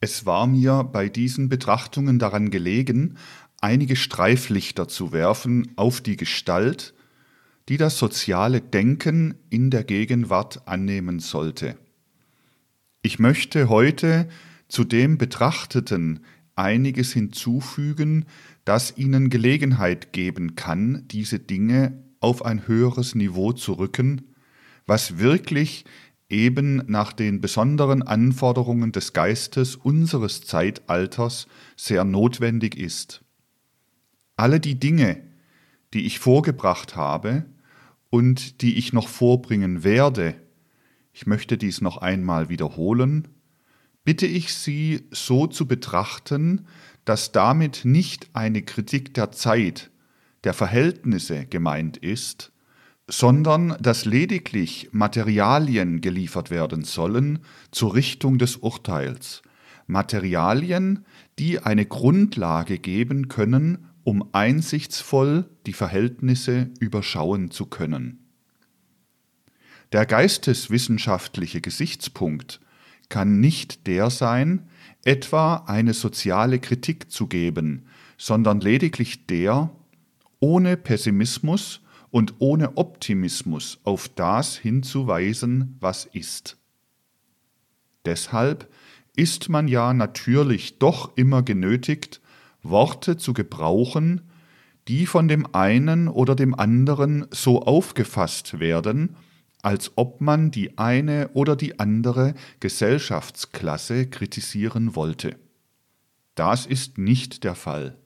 Es war mir bei diesen Betrachtungen daran gelegen, einige Streiflichter zu werfen auf die Gestalt, die das soziale Denken in der Gegenwart annehmen sollte. Ich möchte heute zu dem Betrachteten einiges hinzufügen, das Ihnen Gelegenheit geben kann, diese Dinge auf ein höheres Niveau zu rücken, was wirklich eben nach den besonderen Anforderungen des Geistes unseres Zeitalters sehr notwendig ist. Alle die Dinge, die ich vorgebracht habe und die ich noch vorbringen werde, ich möchte dies noch einmal wiederholen, bitte ich Sie so zu betrachten, dass damit nicht eine Kritik der Zeit, der Verhältnisse gemeint ist, sondern dass lediglich Materialien geliefert werden sollen zur Richtung des Urteils, Materialien, die eine Grundlage geben können, um einsichtsvoll die Verhältnisse überschauen zu können. Der geisteswissenschaftliche Gesichtspunkt kann nicht der sein, etwa eine soziale Kritik zu geben, sondern lediglich der, ohne Pessimismus und ohne Optimismus auf das hinzuweisen, was ist. Deshalb ist man ja natürlich doch immer genötigt, Worte zu gebrauchen, die von dem einen oder dem anderen so aufgefasst werden, als ob man die eine oder die andere Gesellschaftsklasse kritisieren wollte. Das ist nicht der Fall.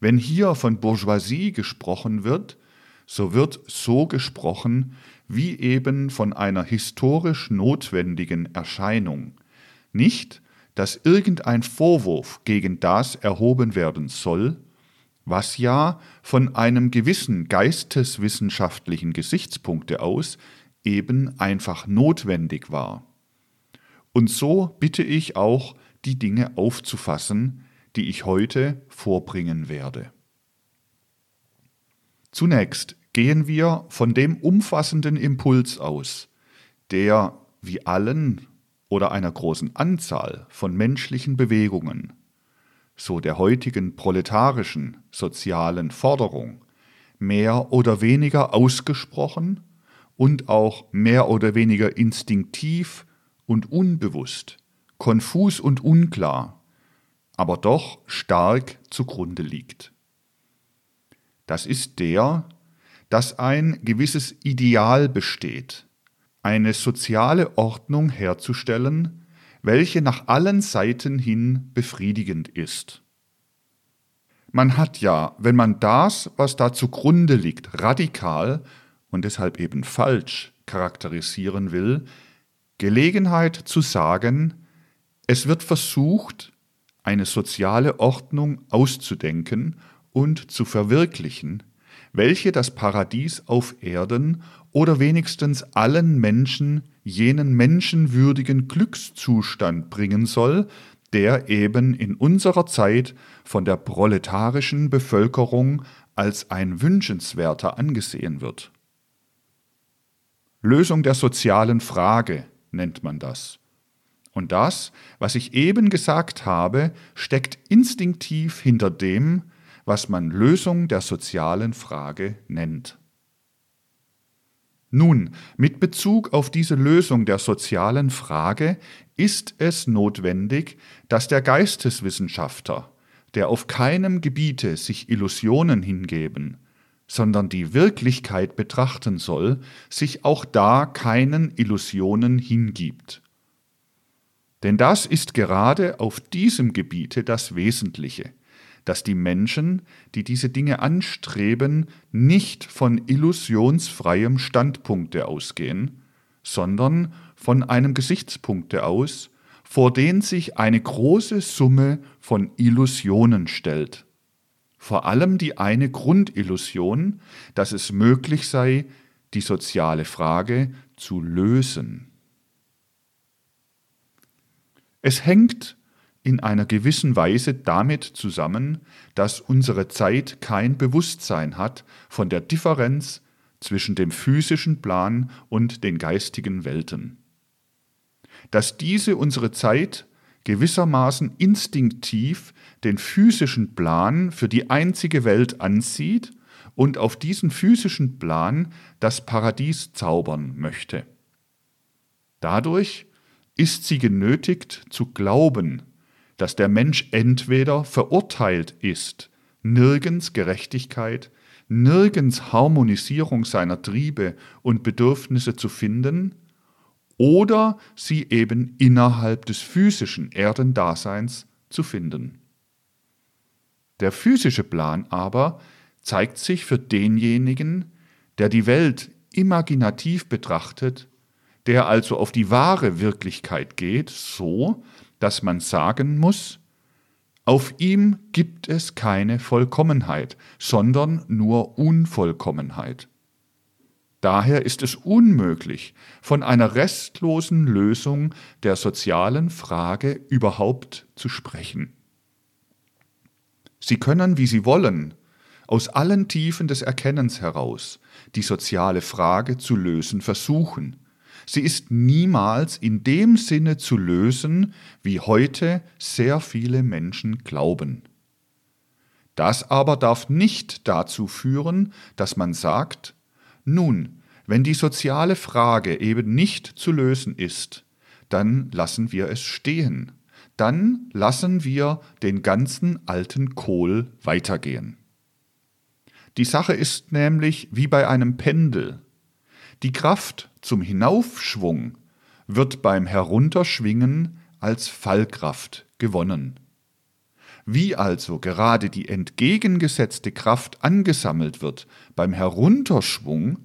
Wenn hier von Bourgeoisie gesprochen wird, so wird so gesprochen wie eben von einer historisch notwendigen Erscheinung, nicht, dass irgendein Vorwurf gegen das erhoben werden soll, was ja von einem gewissen geisteswissenschaftlichen Gesichtspunkte aus eben einfach notwendig war. Und so bitte ich auch, die Dinge aufzufassen, die ich heute vorbringen werde. Zunächst gehen wir von dem umfassenden Impuls aus, der wie allen oder einer großen Anzahl von menschlichen Bewegungen, so der heutigen proletarischen sozialen Forderung, mehr oder weniger ausgesprochen und auch mehr oder weniger instinktiv und unbewusst, konfus und unklar, aber doch stark zugrunde liegt. Das ist der, dass ein gewisses Ideal besteht, eine soziale Ordnung herzustellen, welche nach allen Seiten hin befriedigend ist. Man hat ja, wenn man das, was da zugrunde liegt, radikal und deshalb eben falsch charakterisieren will, Gelegenheit zu sagen, es wird versucht, eine soziale Ordnung auszudenken und zu verwirklichen, welche das Paradies auf Erden oder wenigstens allen Menschen jenen menschenwürdigen Glückszustand bringen soll, der eben in unserer Zeit von der proletarischen Bevölkerung als ein wünschenswerter angesehen wird. Lösung der sozialen Frage nennt man das. Und das, was ich eben gesagt habe, steckt instinktiv hinter dem, was man Lösung der sozialen Frage nennt. Nun, mit Bezug auf diese Lösung der sozialen Frage ist es notwendig, dass der Geisteswissenschaftler, der auf keinem Gebiete sich Illusionen hingeben, sondern die Wirklichkeit betrachten soll, sich auch da keinen Illusionen hingibt. Denn das ist gerade auf diesem Gebiete das Wesentliche dass die Menschen, die diese Dinge anstreben, nicht von illusionsfreiem Standpunkte ausgehen, sondern von einem Gesichtspunkte aus, vor den sich eine große Summe von Illusionen stellt. Vor allem die eine Grundillusion, dass es möglich sei, die soziale Frage zu lösen. Es hängt in einer gewissen Weise damit zusammen, dass unsere Zeit kein Bewusstsein hat von der Differenz zwischen dem physischen Plan und den geistigen Welten. Dass diese unsere Zeit gewissermaßen instinktiv den physischen Plan für die einzige Welt ansieht und auf diesen physischen Plan das Paradies zaubern möchte. Dadurch ist sie genötigt zu glauben, dass der Mensch entweder verurteilt ist, nirgends Gerechtigkeit, nirgends Harmonisierung seiner Triebe und Bedürfnisse zu finden, oder sie eben innerhalb des physischen Erdendaseins zu finden. Der physische Plan aber zeigt sich für denjenigen, der die Welt imaginativ betrachtet, der also auf die wahre Wirklichkeit geht, so, dass man sagen muss, auf ihm gibt es keine Vollkommenheit, sondern nur Unvollkommenheit. Daher ist es unmöglich, von einer restlosen Lösung der sozialen Frage überhaupt zu sprechen. Sie können, wie Sie wollen, aus allen Tiefen des Erkennens heraus die soziale Frage zu lösen versuchen. Sie ist niemals in dem Sinne zu lösen, wie heute sehr viele Menschen glauben. Das aber darf nicht dazu führen, dass man sagt, nun, wenn die soziale Frage eben nicht zu lösen ist, dann lassen wir es stehen, dann lassen wir den ganzen alten Kohl weitergehen. Die Sache ist nämlich wie bei einem Pendel. Die Kraft zum Hinaufschwung wird beim Herunterschwingen als Fallkraft gewonnen. Wie also gerade die entgegengesetzte Kraft angesammelt wird beim Herunterschwung,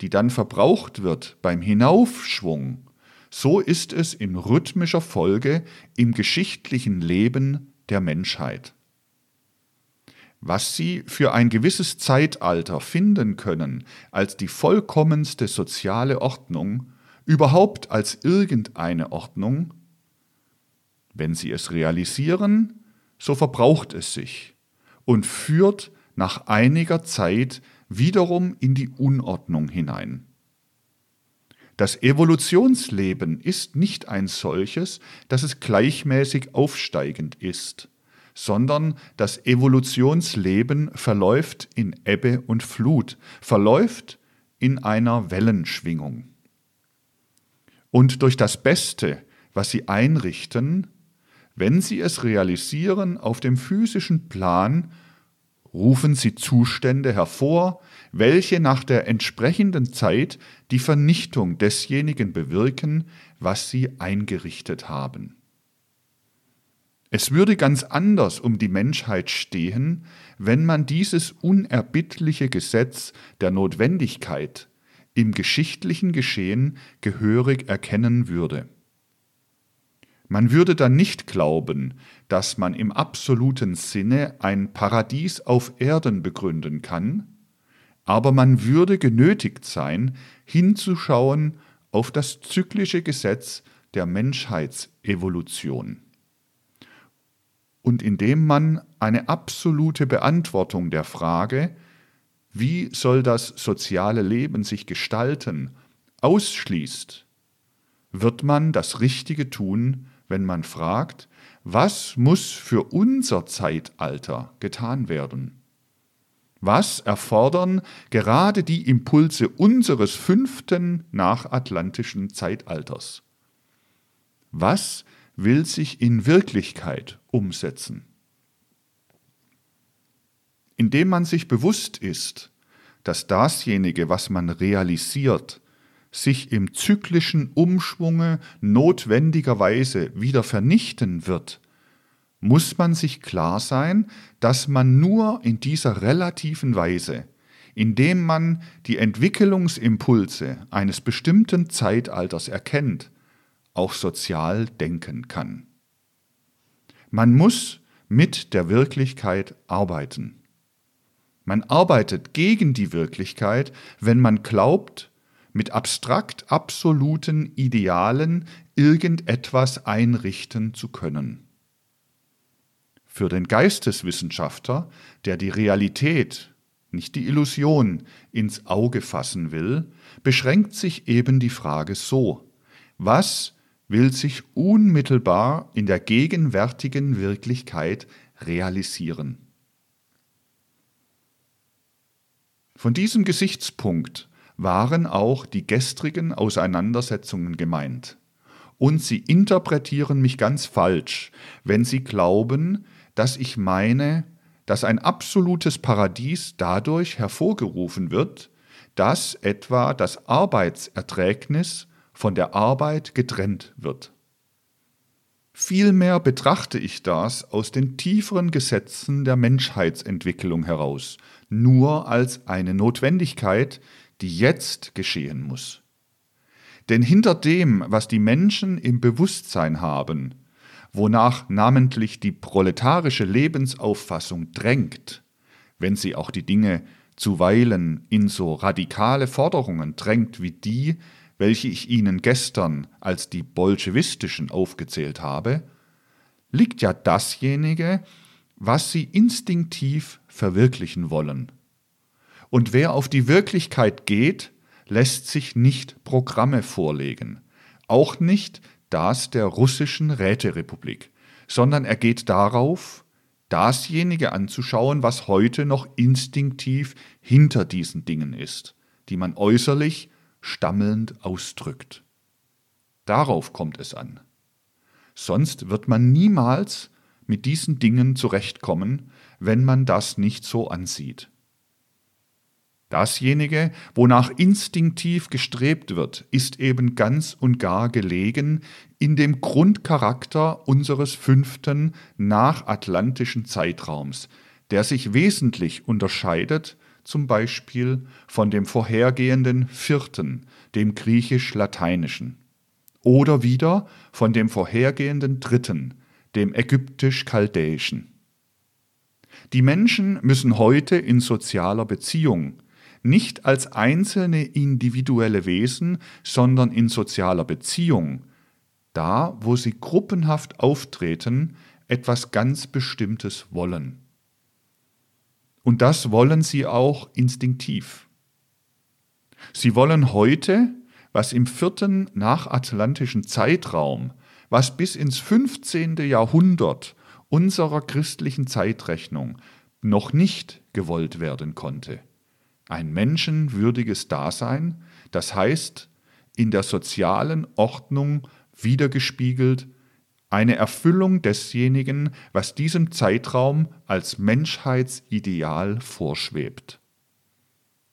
die dann verbraucht wird beim Hinaufschwung, so ist es in rhythmischer Folge im geschichtlichen Leben der Menschheit. Was sie für ein gewisses Zeitalter finden können als die vollkommenste soziale Ordnung, überhaupt als irgendeine Ordnung, wenn sie es realisieren, so verbraucht es sich und führt nach einiger Zeit wiederum in die Unordnung hinein. Das Evolutionsleben ist nicht ein solches, dass es gleichmäßig aufsteigend ist, sondern das Evolutionsleben verläuft in Ebbe und Flut, verläuft in einer Wellenschwingung. Und durch das Beste, was sie einrichten, wenn sie es realisieren auf dem physischen Plan, rufen sie Zustände hervor, welche nach der entsprechenden Zeit die Vernichtung desjenigen bewirken, was sie eingerichtet haben. Es würde ganz anders um die Menschheit stehen, wenn man dieses unerbittliche Gesetz der Notwendigkeit im geschichtlichen Geschehen gehörig erkennen würde. Man würde dann nicht glauben, dass man im absoluten Sinne ein Paradies auf Erden begründen kann, aber man würde genötigt sein, hinzuschauen auf das zyklische Gesetz der Menschheitsevolution. Und indem man eine absolute Beantwortung der Frage, wie soll das soziale Leben sich gestalten, ausschließt, wird man das Richtige tun, wenn man fragt, was muss für unser Zeitalter getan werden? Was erfordern gerade die Impulse unseres fünften nachatlantischen Zeitalters? Was will sich in Wirklichkeit umsetzen? Indem man sich bewusst ist, dass dasjenige, was man realisiert, sich im zyklischen Umschwunge notwendigerweise wieder vernichten wird, muss man sich klar sein, dass man nur in dieser relativen Weise, indem man die Entwicklungsimpulse eines bestimmten Zeitalters erkennt, auch sozial denken kann. Man muss mit der Wirklichkeit arbeiten. Man arbeitet gegen die Wirklichkeit, wenn man glaubt, mit abstrakt absoluten Idealen irgendetwas einrichten zu können. Für den Geisteswissenschaftler, der die Realität, nicht die Illusion, ins Auge fassen will, beschränkt sich eben die Frage so, was will sich unmittelbar in der gegenwärtigen Wirklichkeit realisieren. Von diesem Gesichtspunkt waren auch die gestrigen Auseinandersetzungen gemeint. Und sie interpretieren mich ganz falsch, wenn sie glauben, dass ich meine, dass ein absolutes Paradies dadurch hervorgerufen wird, dass etwa das Arbeitserträgnis von der Arbeit getrennt wird. Vielmehr betrachte ich das aus den tieferen Gesetzen der Menschheitsentwicklung heraus, nur als eine Notwendigkeit, die jetzt geschehen muss. Denn hinter dem, was die Menschen im Bewusstsein haben, wonach namentlich die proletarische Lebensauffassung drängt, wenn sie auch die Dinge zuweilen in so radikale Forderungen drängt wie die, welche ich Ihnen gestern als die bolschewistischen aufgezählt habe, liegt ja dasjenige, was Sie instinktiv verwirklichen wollen. Und wer auf die Wirklichkeit geht, lässt sich nicht Programme vorlegen, auch nicht das der russischen Räterepublik, sondern er geht darauf, dasjenige anzuschauen, was heute noch instinktiv hinter diesen Dingen ist, die man äußerlich stammelnd ausdrückt. Darauf kommt es an. Sonst wird man niemals mit diesen Dingen zurechtkommen, wenn man das nicht so ansieht. Dasjenige, wonach instinktiv gestrebt wird, ist eben ganz und gar gelegen in dem Grundcharakter unseres fünften nachatlantischen Zeitraums, der sich wesentlich unterscheidet zum Beispiel von dem vorhergehenden vierten, dem griechisch-lateinischen, oder wieder von dem vorhergehenden dritten, dem ägyptisch-chaldäischen. Die Menschen müssen heute in sozialer Beziehung nicht als einzelne individuelle Wesen, sondern in sozialer Beziehung, da wo sie gruppenhaft auftreten, etwas ganz Bestimmtes wollen. Und das wollen sie auch instinktiv. Sie wollen heute, was im vierten nachatlantischen Zeitraum, was bis ins 15. Jahrhundert unserer christlichen Zeitrechnung noch nicht gewollt werden konnte. Ein menschenwürdiges Dasein, das heißt, in der sozialen Ordnung wiedergespiegelt eine Erfüllung desjenigen, was diesem Zeitraum als Menschheitsideal vorschwebt.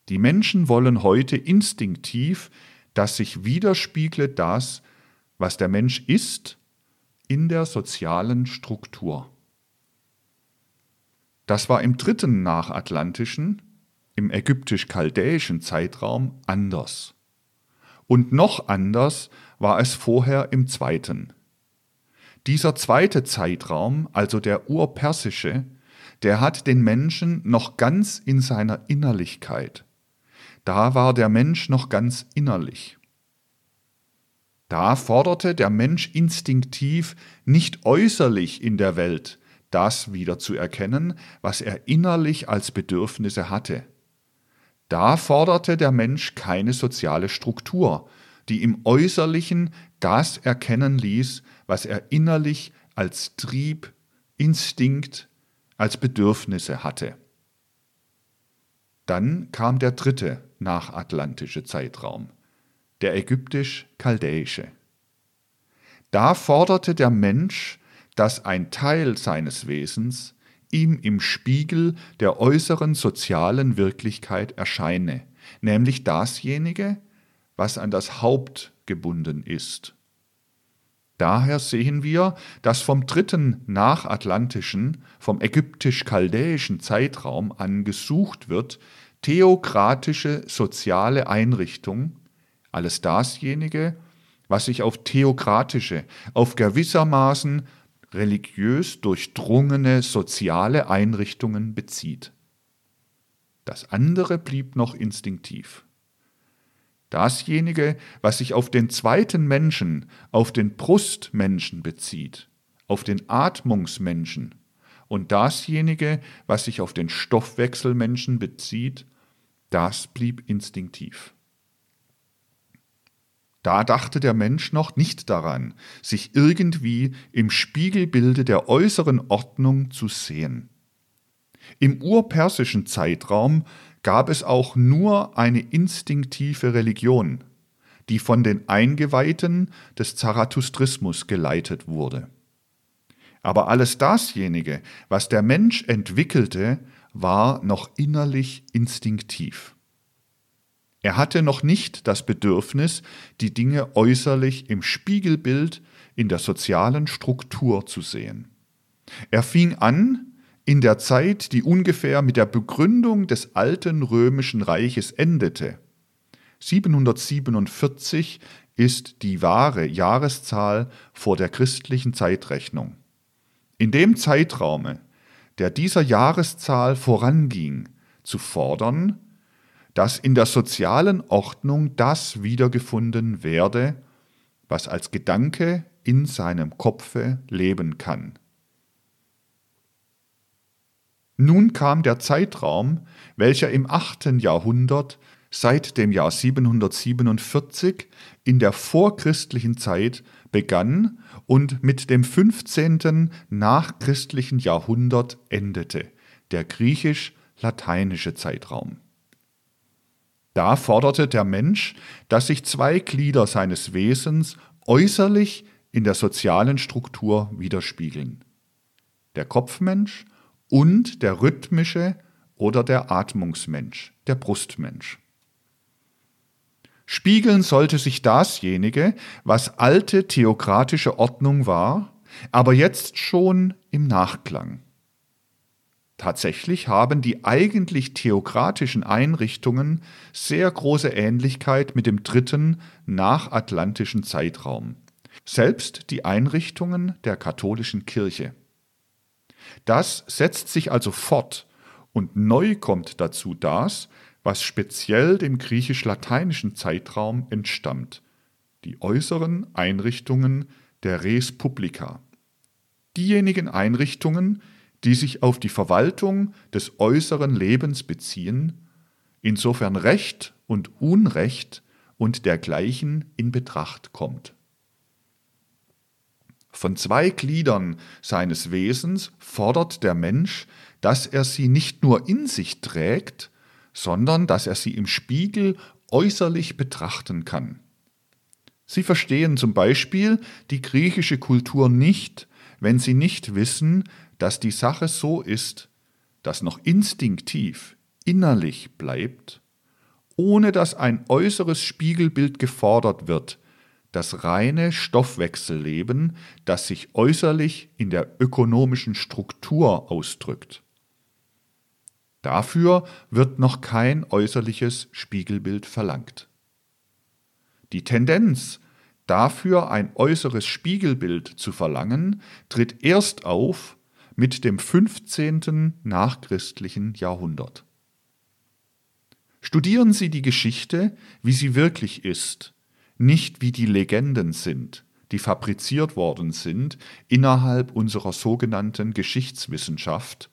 Die Menschen wollen heute instinktiv, dass sich widerspiegle das, was der Mensch ist, in der sozialen Struktur. Das war im dritten nachatlantischen, im ägyptisch-chaldäischen Zeitraum anders. Und noch anders war es vorher im zweiten. Dieser zweite Zeitraum, also der urpersische, der hat den Menschen noch ganz in seiner Innerlichkeit. Da war der Mensch noch ganz innerlich. Da forderte der Mensch instinktiv nicht äußerlich in der Welt das wieder zu erkennen, was er innerlich als Bedürfnisse hatte. Da forderte der Mensch keine soziale Struktur, die im Äußerlichen das erkennen ließ, was er innerlich als Trieb, Instinkt, als Bedürfnisse hatte. Dann kam der dritte nachatlantische Zeitraum, der ägyptisch-chaldäische. Da forderte der Mensch, dass ein Teil seines Wesens ihm im Spiegel der äußeren sozialen Wirklichkeit erscheine, nämlich dasjenige, was an das Haupt gebunden ist, Daher sehen wir, dass vom dritten nachatlantischen, vom ägyptisch-chaldäischen Zeitraum an gesucht wird, theokratische soziale Einrichtung, alles dasjenige, was sich auf theokratische, auf gewissermaßen religiös durchdrungene soziale Einrichtungen bezieht. Das andere blieb noch instinktiv dasjenige, was sich auf den zweiten Menschen, auf den Brustmenschen bezieht, auf den Atmungsmenschen, und dasjenige, was sich auf den Stoffwechselmenschen bezieht, das blieb instinktiv. Da dachte der Mensch noch nicht daran, sich irgendwie im Spiegelbilde der äußeren Ordnung zu sehen. Im urpersischen Zeitraum gab es auch nur eine instinktive Religion, die von den Eingeweihten des Zarathustrismus geleitet wurde. Aber alles dasjenige, was der Mensch entwickelte, war noch innerlich instinktiv. Er hatte noch nicht das Bedürfnis, die Dinge äußerlich im Spiegelbild in der sozialen Struktur zu sehen. Er fing an, in der Zeit, die ungefähr mit der Begründung des alten römischen Reiches endete. 747 ist die wahre Jahreszahl vor der christlichen Zeitrechnung. In dem Zeitraume, der dieser Jahreszahl voranging, zu fordern, dass in der sozialen Ordnung das wiedergefunden werde, was als Gedanke in seinem Kopfe leben kann. Nun kam der Zeitraum, welcher im 8. Jahrhundert seit dem Jahr 747 in der vorchristlichen Zeit begann und mit dem 15. nachchristlichen Jahrhundert endete, der griechisch-lateinische Zeitraum. Da forderte der Mensch, dass sich zwei Glieder seines Wesens äußerlich in der sozialen Struktur widerspiegeln. Der Kopfmensch und der rhythmische oder der Atmungsmensch, der Brustmensch. Spiegeln sollte sich dasjenige, was alte theokratische Ordnung war, aber jetzt schon im Nachklang. Tatsächlich haben die eigentlich theokratischen Einrichtungen sehr große Ähnlichkeit mit dem dritten nachatlantischen Zeitraum, selbst die Einrichtungen der katholischen Kirche. Das setzt sich also fort und neu kommt dazu das, was speziell dem griechisch-lateinischen Zeitraum entstammt, die äußeren Einrichtungen der Res Publica. Diejenigen Einrichtungen, die sich auf die Verwaltung des äußeren Lebens beziehen, insofern Recht und Unrecht und dergleichen in Betracht kommt. Von zwei Gliedern seines Wesens fordert der Mensch, dass er sie nicht nur in sich trägt, sondern dass er sie im Spiegel äußerlich betrachten kann. Sie verstehen zum Beispiel die griechische Kultur nicht, wenn sie nicht wissen, dass die Sache so ist, dass noch instinktiv, innerlich bleibt, ohne dass ein äußeres Spiegelbild gefordert wird, das reine Stoffwechselleben, das sich äußerlich in der ökonomischen Struktur ausdrückt. Dafür wird noch kein äußerliches Spiegelbild verlangt. Die Tendenz, dafür ein äußeres Spiegelbild zu verlangen, tritt erst auf mit dem 15. nachchristlichen Jahrhundert. Studieren Sie die Geschichte, wie sie wirklich ist, nicht wie die Legenden sind, die fabriziert worden sind innerhalb unserer sogenannten Geschichtswissenschaft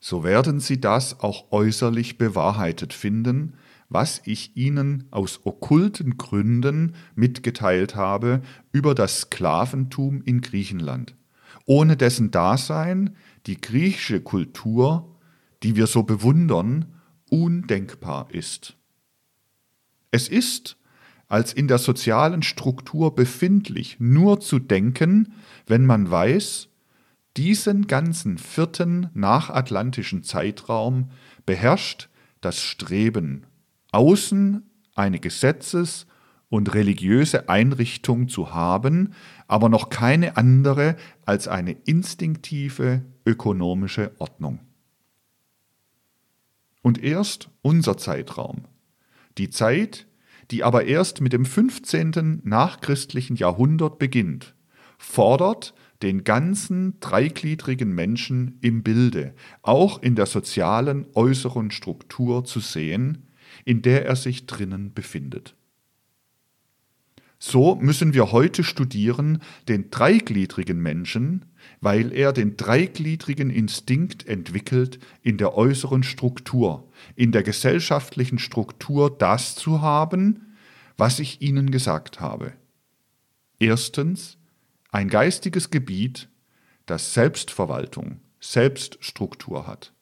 so werden Sie das auch äußerlich bewahrheitet finden, was ich Ihnen aus okkulten Gründen mitgeteilt habe über das Sklaventum in Griechenland, ohne dessen Dasein die griechische Kultur, die wir so bewundern, undenkbar ist. Es ist als in der sozialen Struktur befindlich nur zu denken, wenn man weiß, diesen ganzen vierten nachatlantischen Zeitraum beherrscht das Streben, außen eine Gesetzes- und religiöse Einrichtung zu haben, aber noch keine andere als eine instinktive ökonomische Ordnung. Und erst unser Zeitraum, die Zeit, die aber erst mit dem 15. nachchristlichen Jahrhundert beginnt, fordert den ganzen dreigliedrigen Menschen im Bilde, auch in der sozialen äußeren Struktur zu sehen, in der er sich drinnen befindet. So müssen wir heute studieren den dreigliedrigen Menschen, weil er den dreigliedrigen Instinkt entwickelt, in der äußeren Struktur, in der gesellschaftlichen Struktur das zu haben, was ich Ihnen gesagt habe. Erstens ein geistiges Gebiet, das Selbstverwaltung, Selbststruktur hat.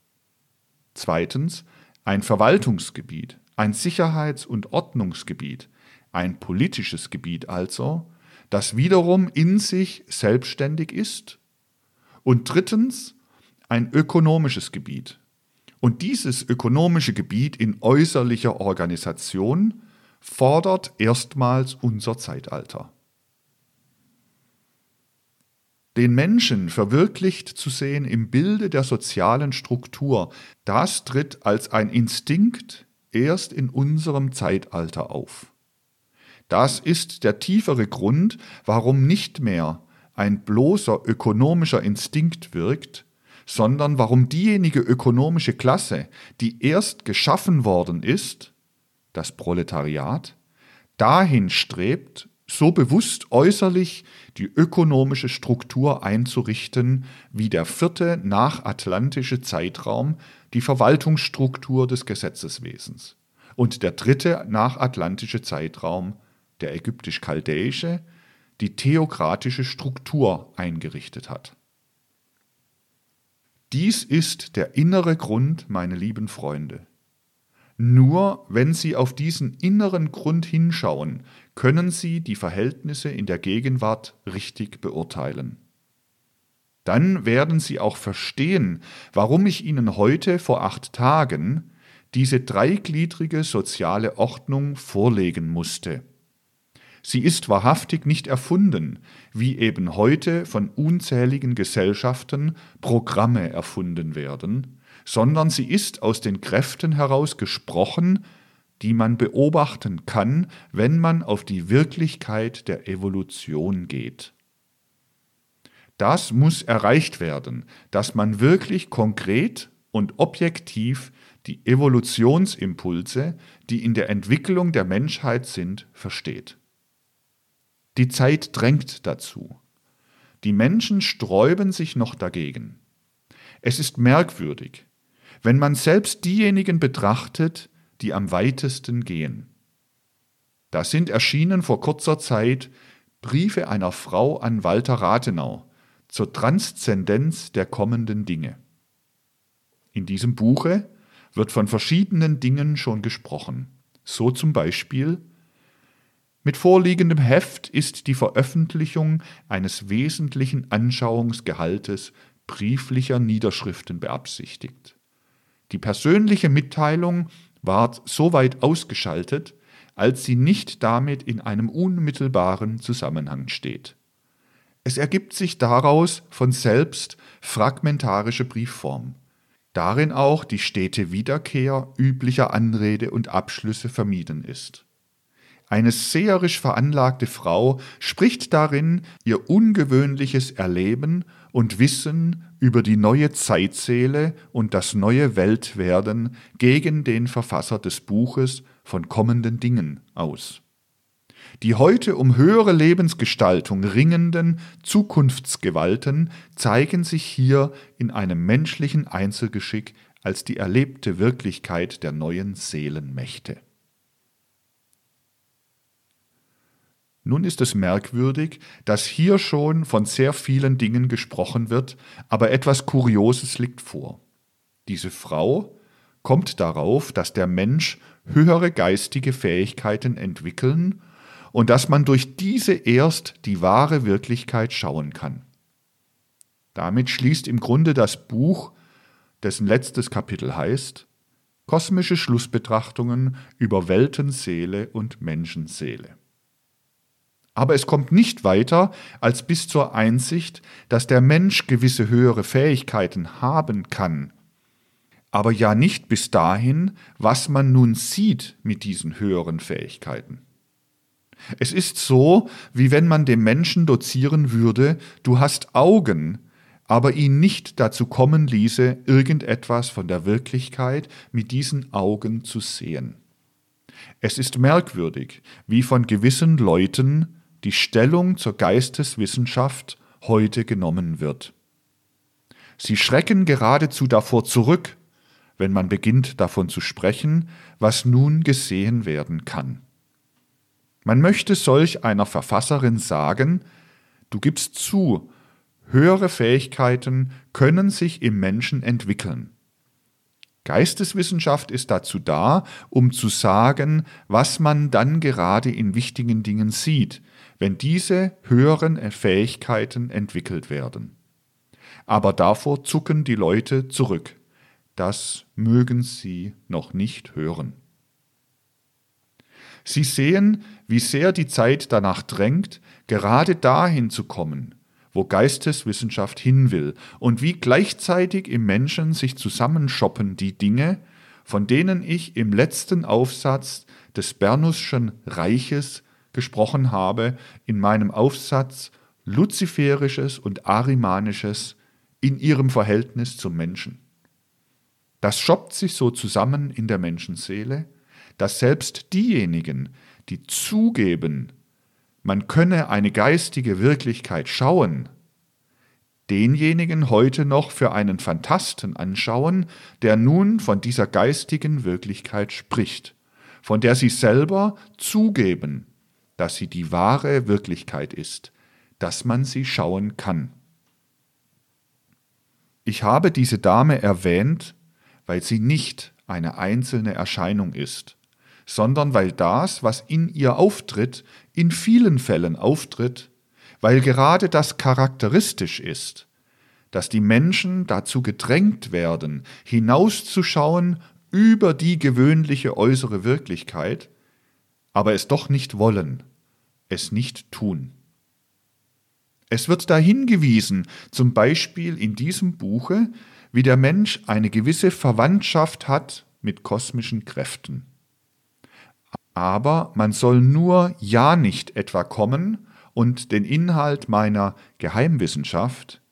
Zweitens ein Verwaltungsgebiet, ein Sicherheits- und Ordnungsgebiet, ein politisches Gebiet also, das wiederum in sich selbstständig ist. Und drittens ein ökonomisches Gebiet. Und dieses ökonomische Gebiet in äußerlicher Organisation fordert erstmals unser Zeitalter. Den Menschen verwirklicht zu sehen im Bilde der sozialen Struktur, das tritt als ein Instinkt erst in unserem Zeitalter auf. Das ist der tiefere Grund, warum nicht mehr ein bloßer ökonomischer Instinkt wirkt, sondern warum diejenige ökonomische Klasse, die erst geschaffen worden ist, das Proletariat, dahin strebt, so bewusst äußerlich die ökonomische Struktur einzurichten, wie der vierte nachatlantische Zeitraum die Verwaltungsstruktur des Gesetzeswesens und der dritte nachatlantische Zeitraum, der ägyptisch-chaldäische, die theokratische Struktur eingerichtet hat. Dies ist der innere Grund, meine lieben Freunde. Nur wenn Sie auf diesen inneren Grund hinschauen, können Sie die Verhältnisse in der Gegenwart richtig beurteilen. Dann werden Sie auch verstehen, warum ich Ihnen heute vor acht Tagen diese dreigliedrige soziale Ordnung vorlegen musste. Sie ist wahrhaftig nicht erfunden, wie eben heute von unzähligen Gesellschaften Programme erfunden werden, sondern sie ist aus den Kräften heraus gesprochen, die man beobachten kann, wenn man auf die Wirklichkeit der Evolution geht. Das muss erreicht werden, dass man wirklich konkret und objektiv die Evolutionsimpulse, die in der Entwicklung der Menschheit sind, versteht. Die Zeit drängt dazu. Die Menschen sträuben sich noch dagegen. Es ist merkwürdig, wenn man selbst diejenigen betrachtet, die am weitesten gehen. Da sind erschienen vor kurzer Zeit Briefe einer Frau an Walter Rathenau zur Transzendenz der kommenden Dinge. In diesem Buche wird von verschiedenen Dingen schon gesprochen, so zum Beispiel mit vorliegendem Heft ist die Veröffentlichung eines wesentlichen Anschauungsgehaltes brieflicher Niederschriften beabsichtigt. Die persönliche Mitteilung ward soweit ausgeschaltet, als sie nicht damit in einem unmittelbaren Zusammenhang steht. Es ergibt sich daraus von selbst fragmentarische Briefform, darin auch die stete Wiederkehr üblicher Anrede und Abschlüsse vermieden ist. Eine seherisch veranlagte Frau spricht darin ihr ungewöhnliches Erleben und Wissen über die neue Zeitseele und das neue Weltwerden gegen den Verfasser des Buches von kommenden Dingen aus. Die heute um höhere Lebensgestaltung ringenden Zukunftsgewalten zeigen sich hier in einem menschlichen Einzelgeschick als die erlebte Wirklichkeit der neuen Seelenmächte. Nun ist es merkwürdig, dass hier schon von sehr vielen Dingen gesprochen wird, aber etwas Kurioses liegt vor. Diese Frau kommt darauf, dass der Mensch höhere geistige Fähigkeiten entwickeln und dass man durch diese erst die wahre Wirklichkeit schauen kann. Damit schließt im Grunde das Buch, dessen letztes Kapitel heißt, Kosmische Schlussbetrachtungen über Weltenseele und Menschenseele. Aber es kommt nicht weiter als bis zur Einsicht, dass der Mensch gewisse höhere Fähigkeiten haben kann, aber ja nicht bis dahin, was man nun sieht mit diesen höheren Fähigkeiten. Es ist so, wie wenn man dem Menschen dozieren würde, du hast Augen, aber ihn nicht dazu kommen ließe, irgendetwas von der Wirklichkeit mit diesen Augen zu sehen. Es ist merkwürdig, wie von gewissen Leuten die Stellung zur Geisteswissenschaft heute genommen wird. Sie schrecken geradezu davor zurück, wenn man beginnt davon zu sprechen, was nun gesehen werden kann. Man möchte solch einer Verfasserin sagen, du gibst zu, höhere Fähigkeiten können sich im Menschen entwickeln. Geisteswissenschaft ist dazu da, um zu sagen, was man dann gerade in wichtigen Dingen sieht, wenn diese höheren Fähigkeiten entwickelt werden. Aber davor zucken die Leute zurück. Das mögen sie noch nicht hören. Sie sehen, wie sehr die Zeit danach drängt, gerade dahin zu kommen, wo Geisteswissenschaft hin will und wie gleichzeitig im Menschen sich zusammenschoppen die Dinge, von denen ich im letzten Aufsatz des Bernusschen Reiches gesprochen habe, in meinem Aufsatz Luziferisches und Arimanisches in ihrem Verhältnis zum Menschen. Das schoppt sich so zusammen in der Menschenseele, dass selbst diejenigen, die zugeben, man könne eine geistige Wirklichkeit schauen, denjenigen heute noch für einen Phantasten anschauen, der nun von dieser geistigen Wirklichkeit spricht, von der sie selber zugeben, dass sie die wahre Wirklichkeit ist, dass man sie schauen kann. Ich habe diese Dame erwähnt, weil sie nicht eine einzelne Erscheinung ist, sondern weil das, was in ihr auftritt, in vielen Fällen auftritt, weil gerade das charakteristisch ist, dass die Menschen dazu gedrängt werden, hinauszuschauen über die gewöhnliche äußere Wirklichkeit, aber es doch nicht wollen, es nicht tun. Es wird da hingewiesen, zum Beispiel in diesem Buche, wie der Mensch eine gewisse Verwandtschaft hat mit kosmischen Kräften. Aber man soll nur ja nicht etwa kommen und den Inhalt meiner Geheimwissenschaft,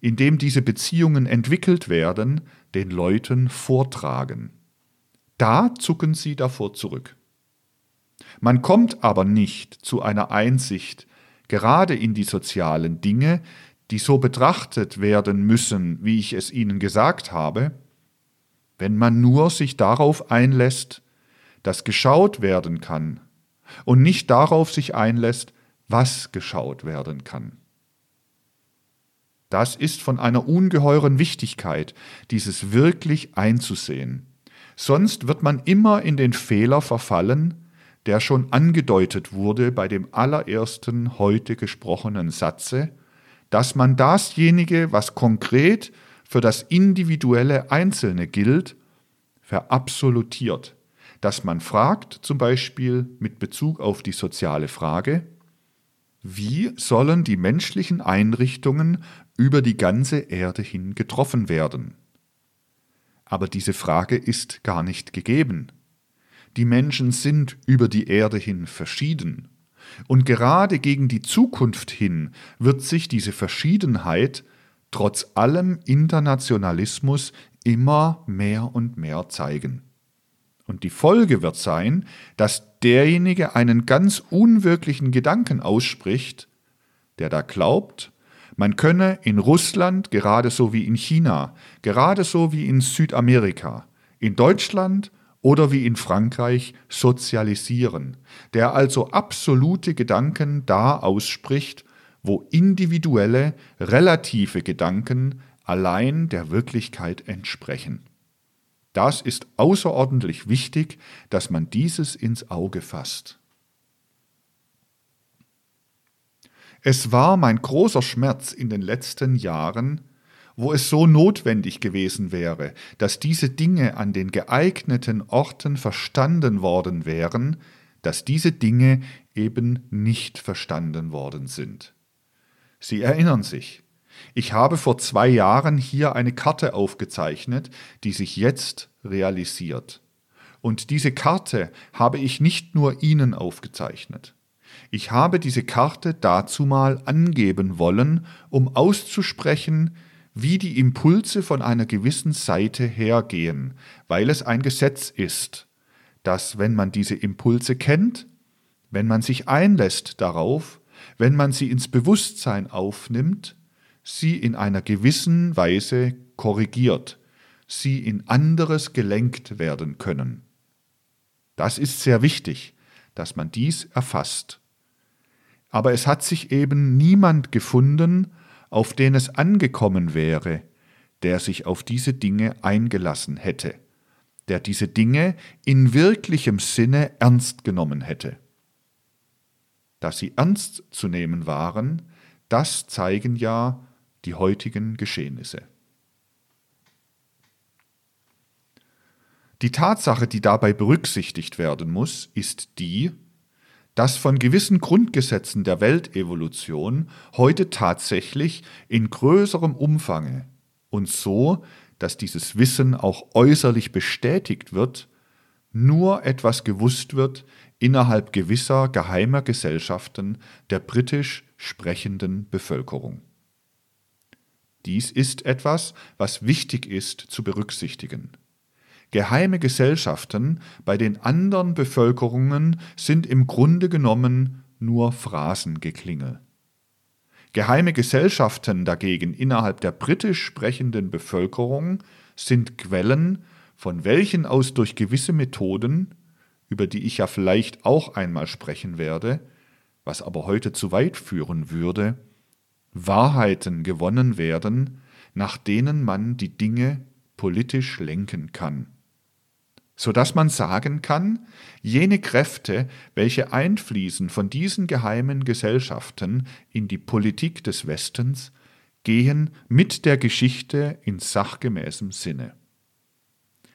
in dem diese Beziehungen entwickelt werden, den Leuten vortragen. Da zucken sie davor zurück. Man kommt aber nicht zu einer Einsicht, gerade in die sozialen Dinge, die so betrachtet werden müssen, wie ich es Ihnen gesagt habe, wenn man nur sich darauf einlässt, das geschaut werden kann und nicht darauf sich einlässt, was geschaut werden kann. Das ist von einer ungeheuren Wichtigkeit, dieses wirklich einzusehen. Sonst wird man immer in den Fehler verfallen, der schon angedeutet wurde bei dem allerersten heute gesprochenen Satze, dass man dasjenige, was konkret für das individuelle Einzelne gilt, verabsolutiert dass man fragt, zum Beispiel mit Bezug auf die soziale Frage, wie sollen die menschlichen Einrichtungen über die ganze Erde hin getroffen werden? Aber diese Frage ist gar nicht gegeben. Die Menschen sind über die Erde hin verschieden. Und gerade gegen die Zukunft hin wird sich diese Verschiedenheit trotz allem Internationalismus immer mehr und mehr zeigen. Und die Folge wird sein, dass derjenige einen ganz unwirklichen Gedanken ausspricht, der da glaubt, man könne in Russland gerade so wie in China, gerade so wie in Südamerika, in Deutschland oder wie in Frankreich sozialisieren, der also absolute Gedanken da ausspricht, wo individuelle, relative Gedanken allein der Wirklichkeit entsprechen. Das ist außerordentlich wichtig, dass man dieses ins Auge fasst. Es war mein großer Schmerz in den letzten Jahren, wo es so notwendig gewesen wäre, dass diese Dinge an den geeigneten Orten verstanden worden wären, dass diese Dinge eben nicht verstanden worden sind. Sie erinnern sich, ich habe vor zwei Jahren hier eine Karte aufgezeichnet, die sich jetzt realisiert. Und diese Karte habe ich nicht nur Ihnen aufgezeichnet. Ich habe diese Karte dazu mal angeben wollen, um auszusprechen, wie die Impulse von einer gewissen Seite hergehen, weil es ein Gesetz ist, dass wenn man diese Impulse kennt, wenn man sich einlässt darauf, wenn man sie ins Bewusstsein aufnimmt, sie in einer gewissen Weise korrigiert, sie in anderes gelenkt werden können. Das ist sehr wichtig, dass man dies erfasst. Aber es hat sich eben niemand gefunden, auf den es angekommen wäre, der sich auf diese Dinge eingelassen hätte, der diese Dinge in wirklichem Sinne ernst genommen hätte. Dass sie ernst zu nehmen waren, das zeigen ja die heutigen Geschehnisse. Die Tatsache, die dabei berücksichtigt werden muss, ist die, dass von gewissen Grundgesetzen der Weltevolution heute tatsächlich in größerem Umfange und so, dass dieses Wissen auch äußerlich bestätigt wird, nur etwas gewusst wird innerhalb gewisser geheimer Gesellschaften der britisch sprechenden Bevölkerung. Dies ist etwas, was wichtig ist zu berücksichtigen. Geheime Gesellschaften bei den anderen Bevölkerungen sind im Grunde genommen nur Phrasengeklingel. Geheime Gesellschaften dagegen innerhalb der britisch sprechenden Bevölkerung sind Quellen, von welchen aus durch gewisse Methoden, über die ich ja vielleicht auch einmal sprechen werde, was aber heute zu weit führen würde, Wahrheiten gewonnen werden, nach denen man die Dinge politisch lenken kann so dass man sagen kann, jene Kräfte, welche einfließen von diesen geheimen Gesellschaften in die Politik des Westens, gehen mit der Geschichte in sachgemäßem Sinne.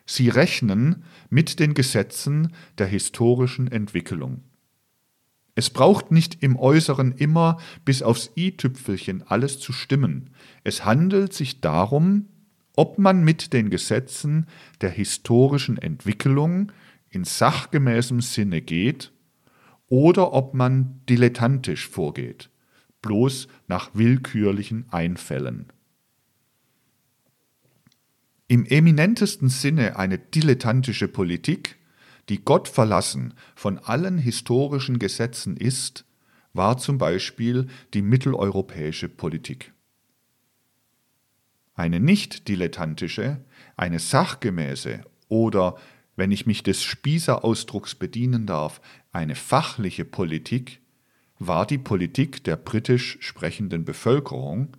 Sie rechnen mit den Gesetzen der historischen Entwicklung. Es braucht nicht im Äußeren immer bis aufs i-Tüpfelchen alles zu stimmen. Es handelt sich darum, ob man mit den Gesetzen der historischen Entwicklung in sachgemäßem Sinne geht oder ob man dilettantisch vorgeht, bloß nach willkürlichen Einfällen. Im eminentesten Sinne eine dilettantische Politik, die Gott verlassen von allen historischen Gesetzen ist, war zum Beispiel die mitteleuropäische Politik. Eine nicht dilettantische, eine sachgemäße oder, wenn ich mich des Spießerausdrucks bedienen darf, eine fachliche Politik war die Politik der britisch sprechenden Bevölkerung,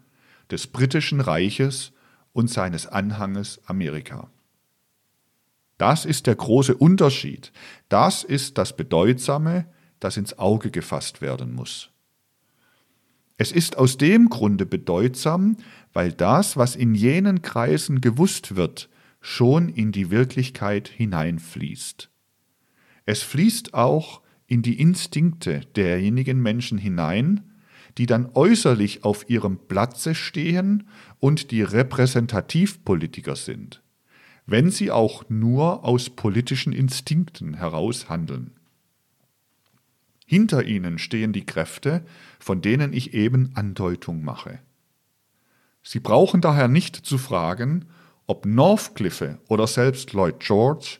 des britischen Reiches und seines Anhanges Amerika. Das ist der große Unterschied, das ist das Bedeutsame, das ins Auge gefasst werden muss. Es ist aus dem Grunde bedeutsam, weil das, was in jenen Kreisen gewusst wird, schon in die Wirklichkeit hineinfließt. Es fließt auch in die Instinkte derjenigen Menschen hinein, die dann äußerlich auf ihrem Platze stehen und die Repräsentativpolitiker sind, wenn sie auch nur aus politischen Instinkten heraus handeln. Hinter ihnen stehen die Kräfte, von denen ich eben Andeutung mache. Sie brauchen daher nicht zu fragen, ob Northcliffe oder selbst Lloyd George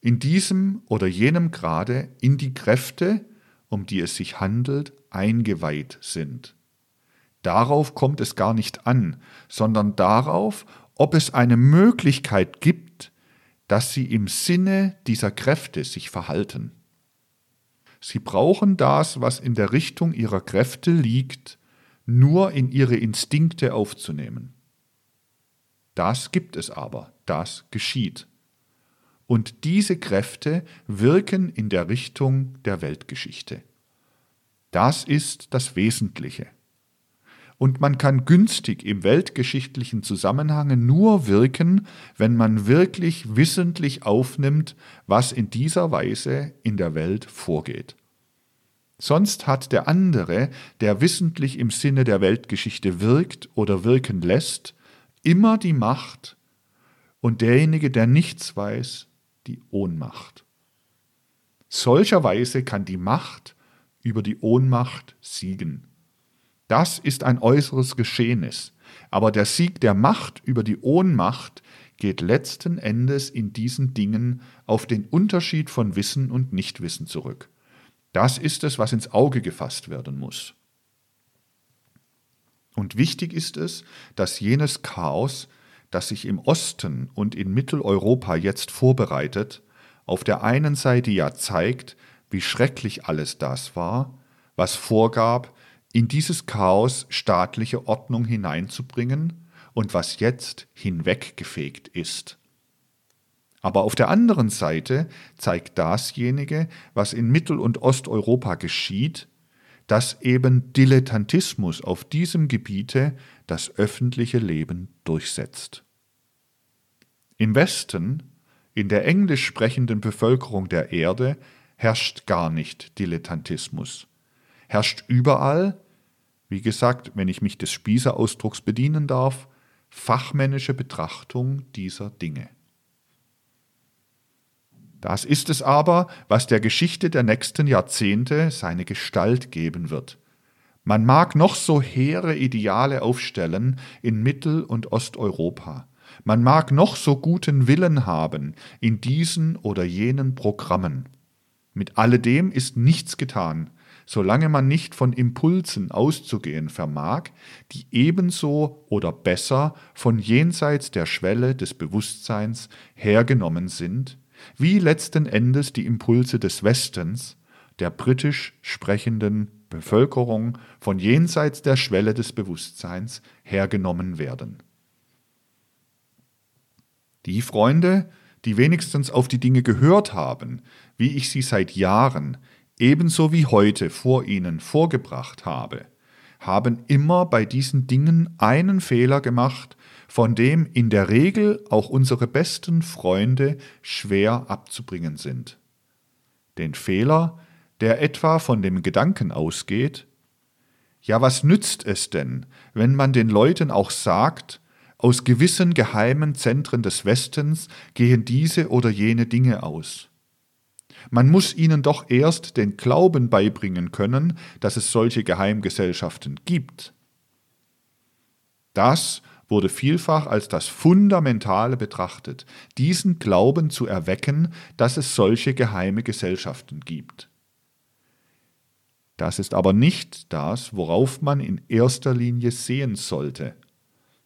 in diesem oder jenem Grade in die Kräfte, um die es sich handelt, eingeweiht sind. Darauf kommt es gar nicht an, sondern darauf, ob es eine Möglichkeit gibt, dass sie im Sinne dieser Kräfte sich verhalten. Sie brauchen das, was in der Richtung ihrer Kräfte liegt, nur in ihre Instinkte aufzunehmen. Das gibt es aber, das geschieht. Und diese Kräfte wirken in der Richtung der Weltgeschichte. Das ist das Wesentliche. Und man kann günstig im weltgeschichtlichen Zusammenhang nur wirken, wenn man wirklich wissentlich aufnimmt, was in dieser Weise in der Welt vorgeht. Sonst hat der andere, der wissentlich im Sinne der Weltgeschichte wirkt oder wirken lässt, immer die Macht und derjenige, der nichts weiß, die Ohnmacht. Solcherweise kann die Macht über die Ohnmacht siegen. Das ist ein äußeres Geschehnis. Aber der Sieg der Macht über die Ohnmacht geht letzten Endes in diesen Dingen auf den Unterschied von Wissen und Nichtwissen zurück. Das ist es, was ins Auge gefasst werden muss. Und wichtig ist es, dass jenes Chaos, das sich im Osten und in Mitteleuropa jetzt vorbereitet, auf der einen Seite ja zeigt, wie schrecklich alles das war, was vorgab, in dieses Chaos staatliche Ordnung hineinzubringen und was jetzt hinweggefegt ist. Aber auf der anderen Seite zeigt dasjenige, was in Mittel- und Osteuropa geschieht, dass eben Dilettantismus auf diesem Gebiete das öffentliche Leben durchsetzt. Im Westen, in der englisch sprechenden Bevölkerung der Erde, herrscht gar nicht Dilettantismus. Herrscht überall, wie gesagt, wenn ich mich des Spießerausdrucks bedienen darf, fachmännische Betrachtung dieser Dinge. Das ist es aber, was der Geschichte der nächsten Jahrzehnte seine Gestalt geben wird. Man mag noch so hehre Ideale aufstellen in Mittel- und Osteuropa. Man mag noch so guten Willen haben in diesen oder jenen Programmen. Mit alledem ist nichts getan, solange man nicht von Impulsen auszugehen vermag, die ebenso oder besser von jenseits der Schwelle des Bewusstseins hergenommen sind, wie letzten Endes die Impulse des Westens, der britisch sprechenden Bevölkerung von jenseits der Schwelle des Bewusstseins hergenommen werden. Die Freunde, die wenigstens auf die Dinge gehört haben, wie ich sie seit Jahren, ebenso wie heute vor ihnen vorgebracht habe, haben immer bei diesen Dingen einen Fehler gemacht, von dem in der Regel auch unsere besten Freunde schwer abzubringen sind. Den Fehler, der etwa von dem Gedanken ausgeht, ja was nützt es denn, wenn man den Leuten auch sagt, aus gewissen geheimen Zentren des Westens gehen diese oder jene Dinge aus. Man muss ihnen doch erst den Glauben beibringen können, dass es solche Geheimgesellschaften gibt. Das wurde vielfach als das Fundamentale betrachtet, diesen Glauben zu erwecken, dass es solche geheime Gesellschaften gibt. Das ist aber nicht das, worauf man in erster Linie sehen sollte.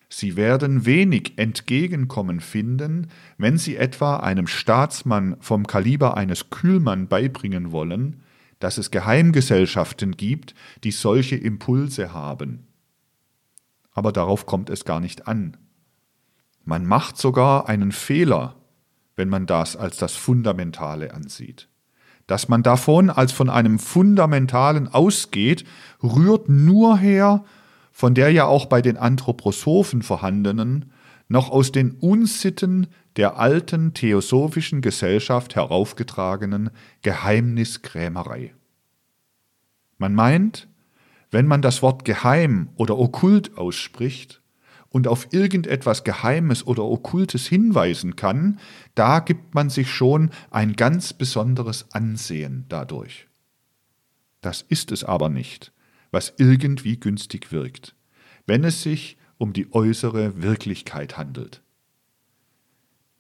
Sie werden wenig Entgegenkommen finden, wenn Sie etwa einem Staatsmann vom Kaliber eines Kühlmann beibringen wollen, dass es Geheimgesellschaften gibt, die solche Impulse haben. Aber darauf kommt es gar nicht an. Man macht sogar einen Fehler, wenn man das als das Fundamentale ansieht. Dass man davon als von einem Fundamentalen ausgeht, rührt nur her von der ja auch bei den Anthroposophen vorhandenen, noch aus den Unsitten der alten theosophischen Gesellschaft heraufgetragenen Geheimniskrämerei. Man meint, wenn man das Wort geheim oder okkult ausspricht und auf irgendetwas Geheimes oder Okkultes hinweisen kann, da gibt man sich schon ein ganz besonderes Ansehen dadurch. Das ist es aber nicht was irgendwie günstig wirkt, wenn es sich um die äußere Wirklichkeit handelt.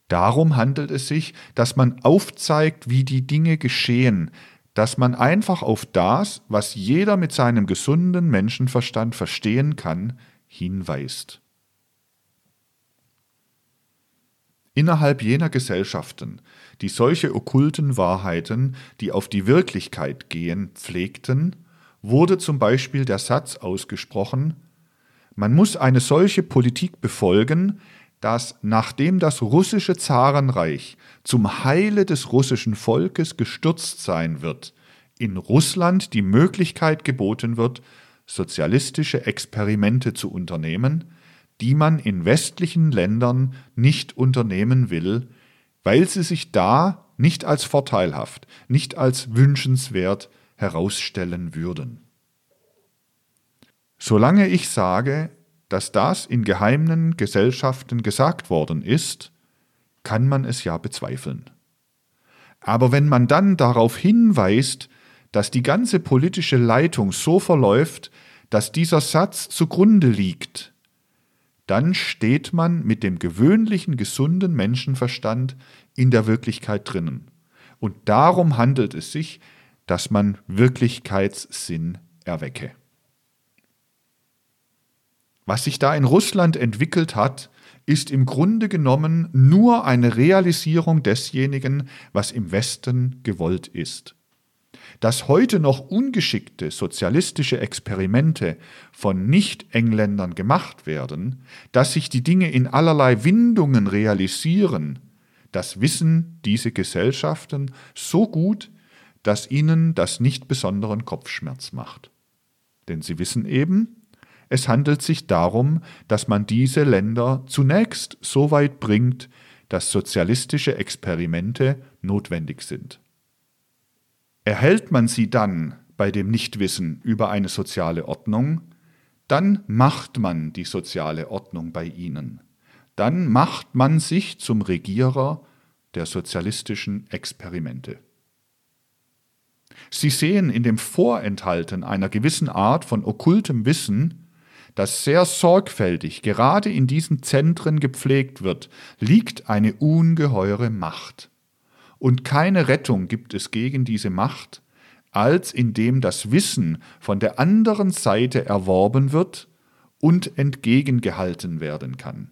Darum handelt es sich, dass man aufzeigt, wie die Dinge geschehen, dass man einfach auf das, was jeder mit seinem gesunden Menschenverstand verstehen kann, hinweist. Innerhalb jener Gesellschaften, die solche okkulten Wahrheiten, die auf die Wirklichkeit gehen, pflegten, wurde zum Beispiel der Satz ausgesprochen, man muss eine solche Politik befolgen, dass nachdem das russische Zarenreich zum Heile des russischen Volkes gestürzt sein wird, in Russland die Möglichkeit geboten wird, sozialistische Experimente zu unternehmen, die man in westlichen Ländern nicht unternehmen will, weil sie sich da nicht als vorteilhaft, nicht als wünschenswert herausstellen würden. Solange ich sage, dass das in geheimen Gesellschaften gesagt worden ist, kann man es ja bezweifeln. Aber wenn man dann darauf hinweist, dass die ganze politische Leitung so verläuft, dass dieser Satz zugrunde liegt, dann steht man mit dem gewöhnlichen gesunden Menschenverstand in der Wirklichkeit drinnen. Und darum handelt es sich dass man Wirklichkeitssinn erwecke. Was sich da in Russland entwickelt hat, ist im Grunde genommen nur eine Realisierung desjenigen, was im Westen gewollt ist. dass heute noch ungeschickte sozialistische Experimente von Nicht-Engländern gemacht werden, dass sich die Dinge in allerlei Windungen realisieren, das wissen diese Gesellschaften so gut, dass ihnen das nicht besonderen Kopfschmerz macht. Denn sie wissen eben, es handelt sich darum, dass man diese Länder zunächst so weit bringt, dass sozialistische Experimente notwendig sind. Erhält man sie dann bei dem Nichtwissen über eine soziale Ordnung, dann macht man die soziale Ordnung bei ihnen. Dann macht man sich zum Regierer der sozialistischen Experimente. Sie sehen in dem Vorenthalten einer gewissen Art von okkultem Wissen, das sehr sorgfältig gerade in diesen Zentren gepflegt wird, liegt eine ungeheure Macht. Und keine Rettung gibt es gegen diese Macht, als indem das Wissen von der anderen Seite erworben wird und entgegengehalten werden kann.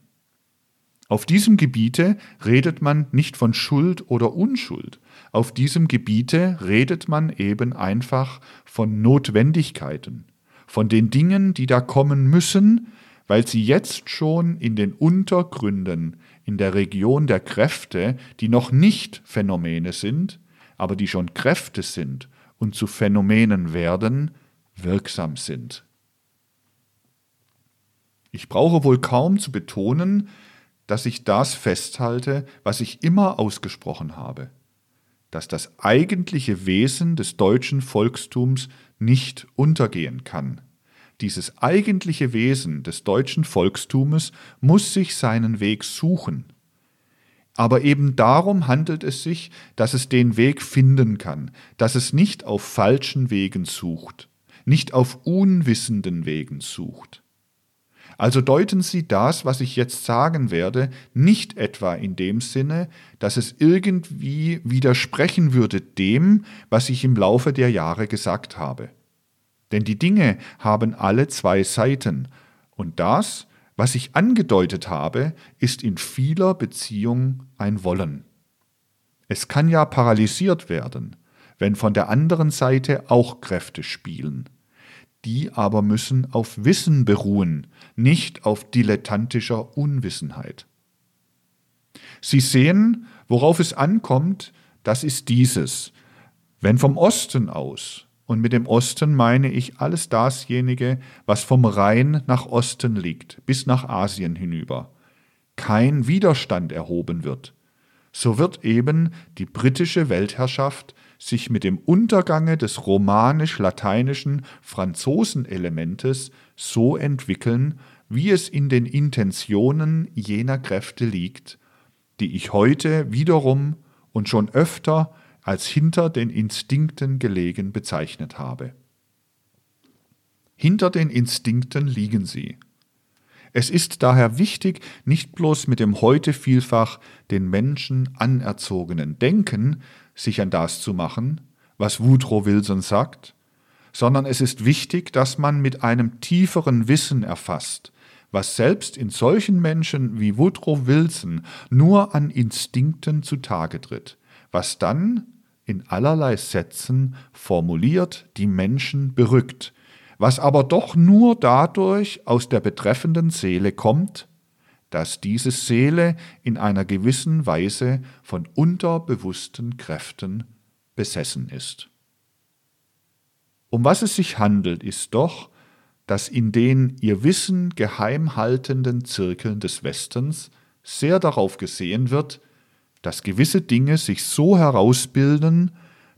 Auf diesem Gebiete redet man nicht von Schuld oder Unschuld. Auf diesem Gebiete redet man eben einfach von Notwendigkeiten, von den Dingen, die da kommen müssen, weil sie jetzt schon in den Untergründen in der Region der Kräfte, die noch nicht Phänomene sind, aber die schon Kräfte sind und zu Phänomenen werden, wirksam sind. Ich brauche wohl kaum zu betonen, dass ich das festhalte, was ich immer ausgesprochen habe, dass das eigentliche Wesen des deutschen Volkstums nicht untergehen kann. Dieses eigentliche Wesen des deutschen Volkstumes muss sich seinen Weg suchen. Aber eben darum handelt es sich, dass es den Weg finden kann, dass es nicht auf falschen Wegen sucht, nicht auf unwissenden Wegen sucht. Also deuten Sie das, was ich jetzt sagen werde, nicht etwa in dem Sinne, dass es irgendwie widersprechen würde dem, was ich im Laufe der Jahre gesagt habe. Denn die Dinge haben alle zwei Seiten, und das, was ich angedeutet habe, ist in vieler Beziehung ein Wollen. Es kann ja paralysiert werden, wenn von der anderen Seite auch Kräfte spielen. Die aber müssen auf Wissen beruhen, nicht auf dilettantischer Unwissenheit. Sie sehen, worauf es ankommt, das ist dieses. Wenn vom Osten aus und mit dem Osten meine ich alles dasjenige, was vom Rhein nach Osten liegt, bis nach Asien hinüber. Kein Widerstand erhoben wird. So wird eben die britische Weltherrschaft sich mit dem Untergange des romanisch-lateinischen Franzosenelementes so entwickeln, wie es in den Intentionen jener Kräfte liegt, die ich heute wiederum und schon öfter als hinter den Instinkten gelegen bezeichnet habe. Hinter den Instinkten liegen sie. Es ist daher wichtig, nicht bloß mit dem heute vielfach den Menschen anerzogenen Denken sich an das zu machen, was Woodrow Wilson sagt, sondern es ist wichtig, dass man mit einem tieferen Wissen erfasst, was selbst in solchen Menschen wie Woodrow Wilson nur an Instinkten zutage tritt, was dann in allerlei Sätzen formuliert die Menschen berückt, was aber doch nur dadurch aus der betreffenden Seele kommt, dass diese Seele in einer gewissen Weise von unterbewussten Kräften besessen ist. Um was es sich handelt, ist doch, dass in den ihr Wissen geheim haltenden Zirkeln des Westens sehr darauf gesehen wird, dass gewisse Dinge sich so herausbilden,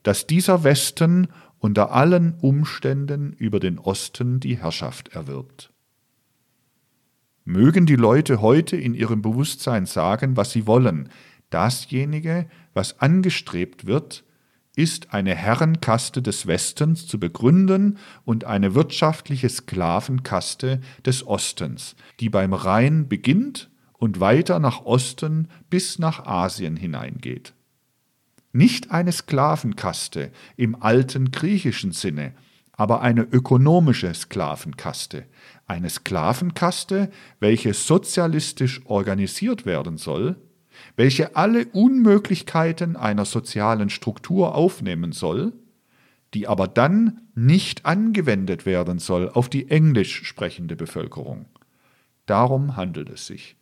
dass dieser Westen unter allen Umständen über den Osten die Herrschaft erwirbt. Mögen die Leute heute in ihrem Bewusstsein sagen, was sie wollen, dasjenige, was angestrebt wird, ist eine Herrenkaste des Westens zu begründen und eine wirtschaftliche Sklavenkaste des Ostens, die beim Rhein beginnt und weiter nach Osten bis nach Asien hineingeht. Nicht eine Sklavenkaste im alten griechischen Sinne, aber eine ökonomische Sklavenkaste, eine Sklavenkaste, welche sozialistisch organisiert werden soll, welche alle Unmöglichkeiten einer sozialen Struktur aufnehmen soll, die aber dann nicht angewendet werden soll auf die englisch sprechende Bevölkerung. Darum handelt es sich.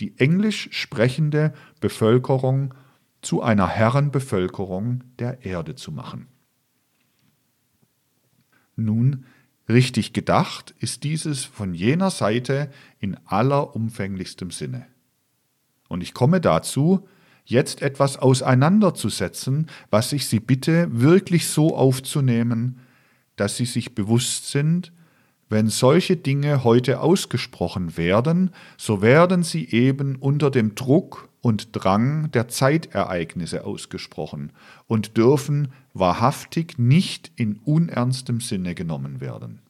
Die englisch sprechende Bevölkerung zu einer Herrenbevölkerung der Erde zu machen. Nun, richtig gedacht ist dieses von jener Seite in allerumfänglichstem Sinne. Und ich komme dazu, jetzt etwas auseinanderzusetzen, was ich Sie bitte, wirklich so aufzunehmen, dass Sie sich bewusst sind, wenn solche Dinge heute ausgesprochen werden, so werden sie eben unter dem Druck und Drang der Zeitereignisse ausgesprochen und dürfen wahrhaftig nicht in unernstem Sinne genommen werden.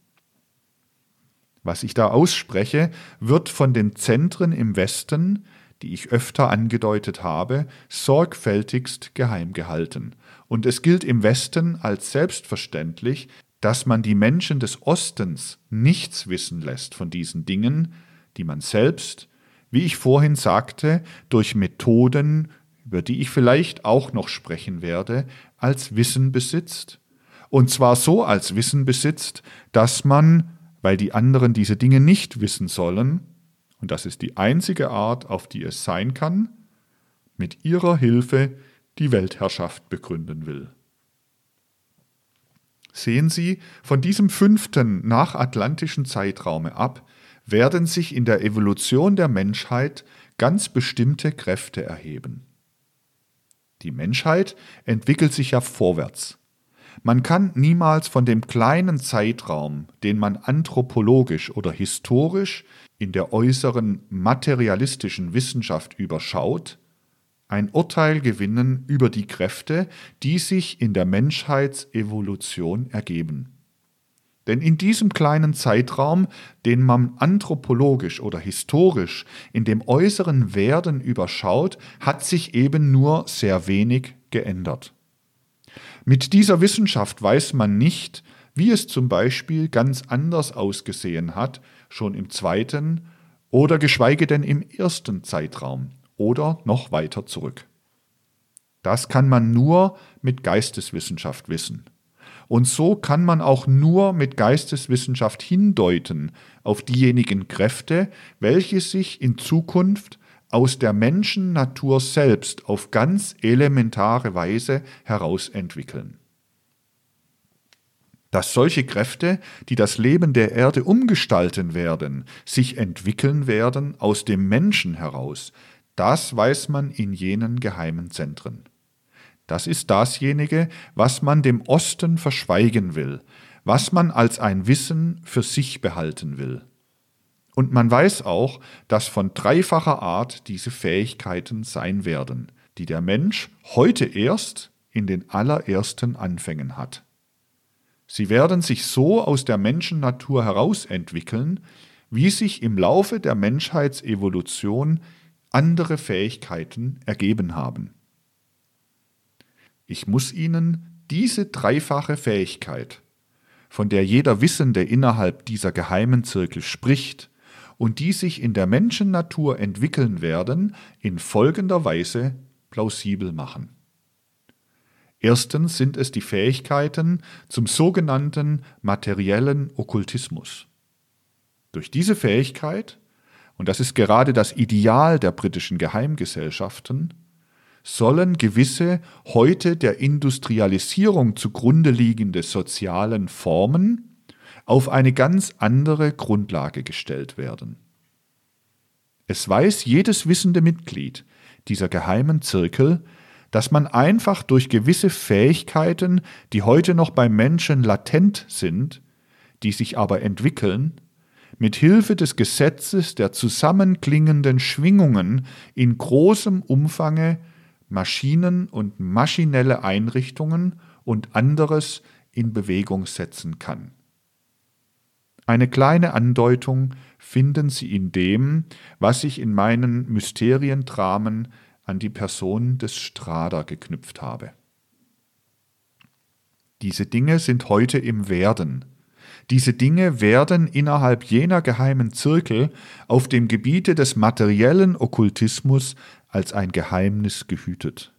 Was ich da ausspreche, wird von den Zentren im Westen, die ich öfter angedeutet habe, sorgfältigst geheim gehalten. Und es gilt im Westen als selbstverständlich, dass man die Menschen des Ostens nichts wissen lässt von diesen Dingen, die man selbst, wie ich vorhin sagte, durch Methoden, über die ich vielleicht auch noch sprechen werde, als Wissen besitzt. Und zwar so als Wissen besitzt, dass man, weil die anderen diese Dinge nicht wissen sollen, und das ist die einzige Art, auf die es sein kann, mit ihrer Hilfe die Weltherrschaft begründen will. Sehen Sie, von diesem fünften nachatlantischen Zeitraume ab, werden sich in der Evolution der Menschheit ganz bestimmte Kräfte erheben. Die Menschheit entwickelt sich ja vorwärts. Man kann niemals von dem kleinen Zeitraum, den man anthropologisch oder historisch in der äußeren materialistischen Wissenschaft überschaut, ein Urteil gewinnen über die Kräfte, die sich in der Menschheitsevolution ergeben. Denn in diesem kleinen Zeitraum, den man anthropologisch oder historisch in dem äußeren Werden überschaut, hat sich eben nur sehr wenig geändert. Mit dieser Wissenschaft weiß man nicht, wie es zum Beispiel ganz anders ausgesehen hat, schon im zweiten oder geschweige denn im ersten Zeitraum oder noch weiter zurück. Das kann man nur mit Geisteswissenschaft wissen. Und so kann man auch nur mit Geisteswissenschaft hindeuten auf diejenigen Kräfte, welche sich in Zukunft aus der Menschennatur selbst auf ganz elementare Weise herausentwickeln. Dass solche Kräfte, die das Leben der Erde umgestalten werden, sich entwickeln werden aus dem Menschen heraus, das weiß man in jenen geheimen Zentren. Das ist dasjenige, was man dem Osten verschweigen will, was man als ein Wissen für sich behalten will. Und man weiß auch, dass von dreifacher Art diese Fähigkeiten sein werden, die der Mensch heute erst in den allerersten Anfängen hat. Sie werden sich so aus der Menschennatur herausentwickeln, wie sich im Laufe der Menschheitsevolution andere Fähigkeiten ergeben haben. Ich muss Ihnen diese dreifache Fähigkeit, von der jeder Wissende innerhalb dieser geheimen Zirkel spricht und die sich in der Menschennatur entwickeln werden, in folgender Weise plausibel machen. Erstens sind es die Fähigkeiten zum sogenannten materiellen Okkultismus. Durch diese Fähigkeit, und das ist gerade das Ideal der britischen Geheimgesellschaften, sollen gewisse heute der Industrialisierung zugrunde liegende sozialen Formen auf eine ganz andere Grundlage gestellt werden. Es weiß jedes wissende Mitglied dieser geheimen Zirkel, dass man einfach durch gewisse Fähigkeiten, die heute noch beim Menschen latent sind, die sich aber entwickeln, mit Hilfe des Gesetzes der zusammenklingenden Schwingungen in großem Umfange Maschinen und maschinelle Einrichtungen und anderes in Bewegung setzen kann. Eine kleine Andeutung finden Sie in dem, was ich in meinen Mysteriendramen an die Person des Strader geknüpft habe. Diese Dinge sind heute im Werden. Diese Dinge werden innerhalb jener geheimen Zirkel auf dem Gebiete des materiellen Okkultismus als ein Geheimnis gehütet.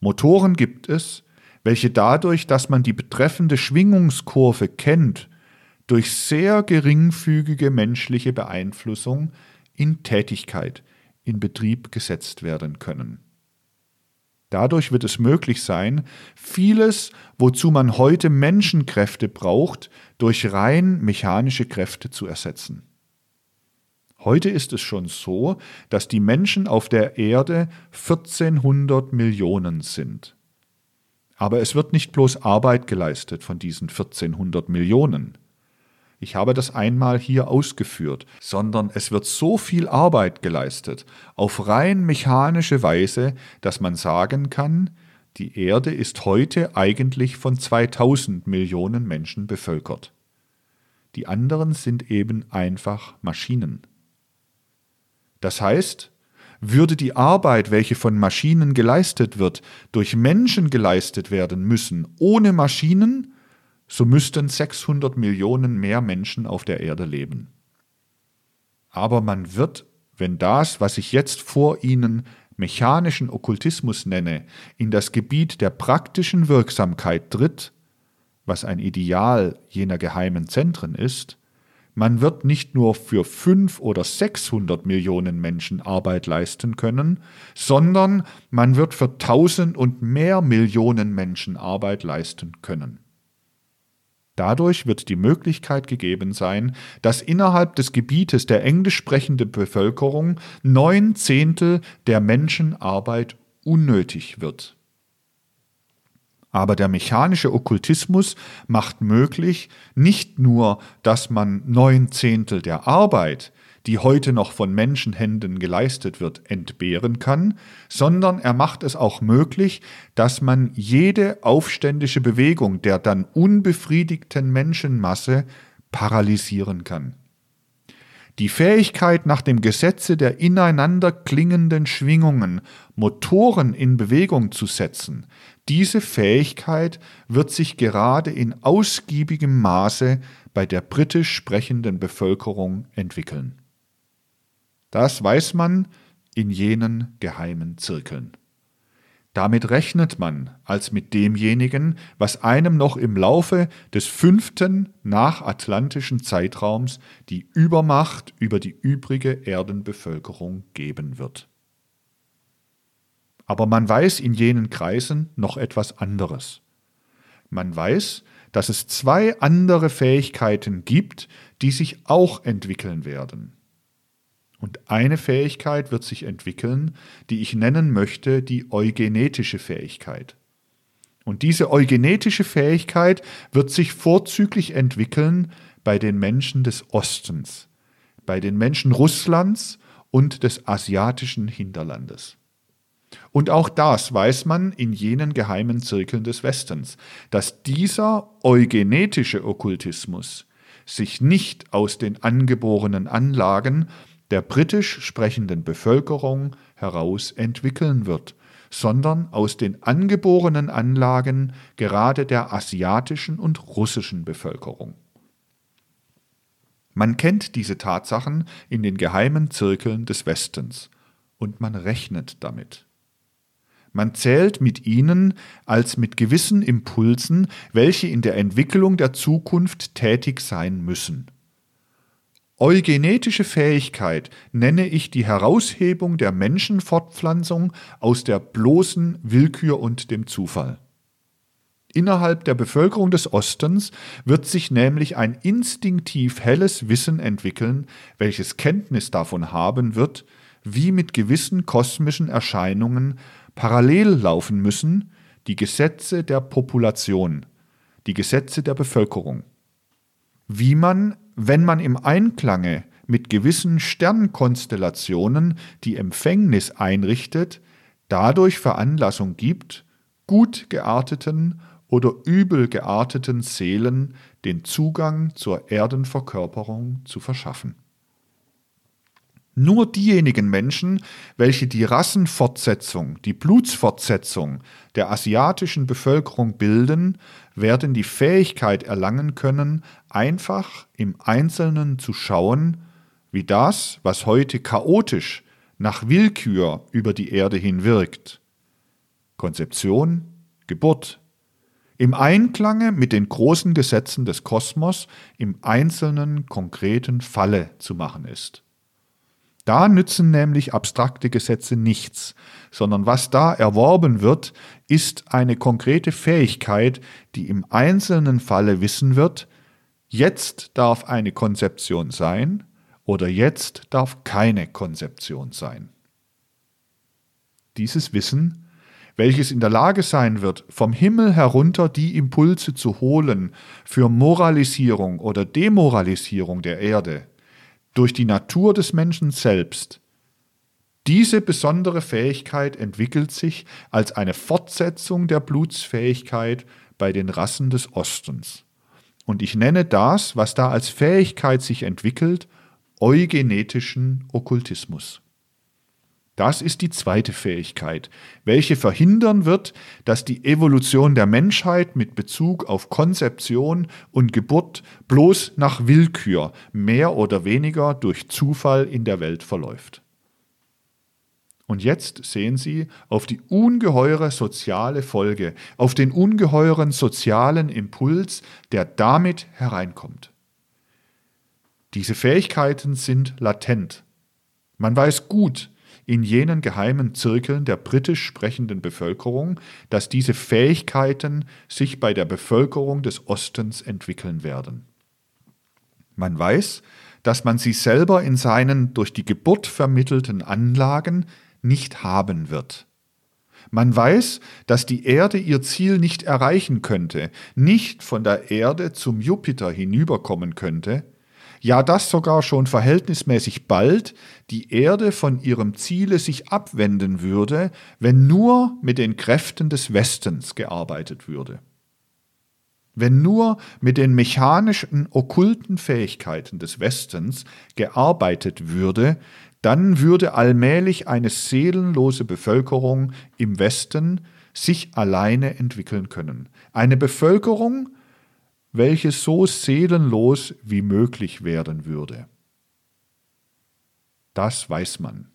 Motoren gibt es, welche dadurch, dass man die betreffende Schwingungskurve kennt, durch sehr geringfügige menschliche Beeinflussung in Tätigkeit, in Betrieb gesetzt werden können. Dadurch wird es möglich sein, vieles, wozu man heute Menschenkräfte braucht, durch rein mechanische Kräfte zu ersetzen. Heute ist es schon so, dass die Menschen auf der Erde 1400 Millionen sind. Aber es wird nicht bloß Arbeit geleistet von diesen 1400 Millionen ich habe das einmal hier ausgeführt, sondern es wird so viel Arbeit geleistet, auf rein mechanische Weise, dass man sagen kann, die Erde ist heute eigentlich von 2000 Millionen Menschen bevölkert. Die anderen sind eben einfach Maschinen. Das heißt, würde die Arbeit, welche von Maschinen geleistet wird, durch Menschen geleistet werden müssen, ohne Maschinen, so müssten 600 Millionen mehr Menschen auf der Erde leben. Aber man wird, wenn das, was ich jetzt vor Ihnen mechanischen Okkultismus nenne, in das Gebiet der praktischen Wirksamkeit tritt, was ein Ideal jener geheimen Zentren ist, man wird nicht nur für fünf oder 600 Millionen Menschen Arbeit leisten können, sondern man wird für tausend und mehr Millionen Menschen Arbeit leisten können. Dadurch wird die Möglichkeit gegeben sein, dass innerhalb des Gebietes der englisch sprechende Bevölkerung neun Zehntel der Menschenarbeit unnötig wird. Aber der mechanische Okkultismus macht möglich, nicht nur, dass man neun Zehntel der Arbeit, die heute noch von Menschenhänden geleistet wird, entbehren kann, sondern er macht es auch möglich, dass man jede aufständische Bewegung der dann unbefriedigten Menschenmasse paralysieren kann. Die Fähigkeit, nach dem Gesetze der ineinander klingenden Schwingungen Motoren in Bewegung zu setzen, diese Fähigkeit wird sich gerade in ausgiebigem Maße bei der britisch sprechenden Bevölkerung entwickeln. Das weiß man in jenen geheimen Zirkeln. Damit rechnet man als mit demjenigen, was einem noch im Laufe des fünften nachatlantischen Zeitraums die Übermacht über die übrige Erdenbevölkerung geben wird. Aber man weiß in jenen Kreisen noch etwas anderes. Man weiß, dass es zwei andere Fähigkeiten gibt, die sich auch entwickeln werden. Und eine Fähigkeit wird sich entwickeln, die ich nennen möchte die eugenetische Fähigkeit. Und diese eugenetische Fähigkeit wird sich vorzüglich entwickeln bei den Menschen des Ostens, bei den Menschen Russlands und des asiatischen Hinterlandes. Und auch das weiß man in jenen geheimen Zirkeln des Westens, dass dieser eugenetische Okkultismus sich nicht aus den angeborenen Anlagen der britisch sprechenden Bevölkerung heraus entwickeln wird, sondern aus den angeborenen Anlagen gerade der asiatischen und russischen Bevölkerung. Man kennt diese Tatsachen in den geheimen Zirkeln des Westens und man rechnet damit. Man zählt mit ihnen als mit gewissen Impulsen, welche in der Entwicklung der Zukunft tätig sein müssen. Eugenetische Fähigkeit nenne ich die Heraushebung der Menschenfortpflanzung aus der bloßen Willkür und dem Zufall. Innerhalb der Bevölkerung des Ostens wird sich nämlich ein instinktiv helles Wissen entwickeln, welches Kenntnis davon haben wird, wie mit gewissen kosmischen Erscheinungen parallel laufen müssen die Gesetze der Population, die Gesetze der Bevölkerung. Wie man wenn man im Einklange mit gewissen Sternkonstellationen die Empfängnis einrichtet, dadurch Veranlassung gibt, gut gearteten oder übel gearteten Seelen den Zugang zur Erdenverkörperung zu verschaffen. Nur diejenigen Menschen, welche die Rassenfortsetzung, die Blutsfortsetzung der asiatischen Bevölkerung bilden, werden die Fähigkeit erlangen können, einfach im Einzelnen zu schauen, wie das, was heute chaotisch nach Willkür über die Erde hin wirkt, Konzeption, Geburt, im Einklange mit den großen Gesetzen des Kosmos im einzelnen konkreten Falle zu machen ist. Da nützen nämlich abstrakte Gesetze nichts, sondern was da erworben wird, ist eine konkrete Fähigkeit, die im einzelnen Falle wissen wird, jetzt darf eine Konzeption sein oder jetzt darf keine Konzeption sein. Dieses Wissen welches in der Lage sein wird, vom Himmel herunter die Impulse zu holen für Moralisierung oder Demoralisierung der Erde durch die Natur des Menschen selbst. Diese besondere Fähigkeit entwickelt sich als eine Fortsetzung der Blutsfähigkeit bei den Rassen des Ostens. Und ich nenne das, was da als Fähigkeit sich entwickelt, eugenetischen Okkultismus. Das ist die zweite Fähigkeit, welche verhindern wird, dass die Evolution der Menschheit mit Bezug auf Konzeption und Geburt bloß nach Willkür mehr oder weniger durch Zufall in der Welt verläuft. Und jetzt sehen Sie auf die ungeheure soziale Folge, auf den ungeheuren sozialen Impuls, der damit hereinkommt. Diese Fähigkeiten sind latent. Man weiß gut, in jenen geheimen Zirkeln der britisch sprechenden Bevölkerung, dass diese Fähigkeiten sich bei der Bevölkerung des Ostens entwickeln werden. Man weiß, dass man sie selber in seinen durch die Geburt vermittelten Anlagen nicht haben wird. Man weiß, dass die Erde ihr Ziel nicht erreichen könnte, nicht von der Erde zum Jupiter hinüberkommen könnte, ja dass sogar schon verhältnismäßig bald die Erde von ihrem Ziele sich abwenden würde, wenn nur mit den Kräften des Westens gearbeitet würde. Wenn nur mit den mechanischen, okkulten Fähigkeiten des Westens gearbeitet würde, dann würde allmählich eine seelenlose Bevölkerung im Westen sich alleine entwickeln können. Eine Bevölkerung, welche so seelenlos wie möglich werden würde. Das weiß man.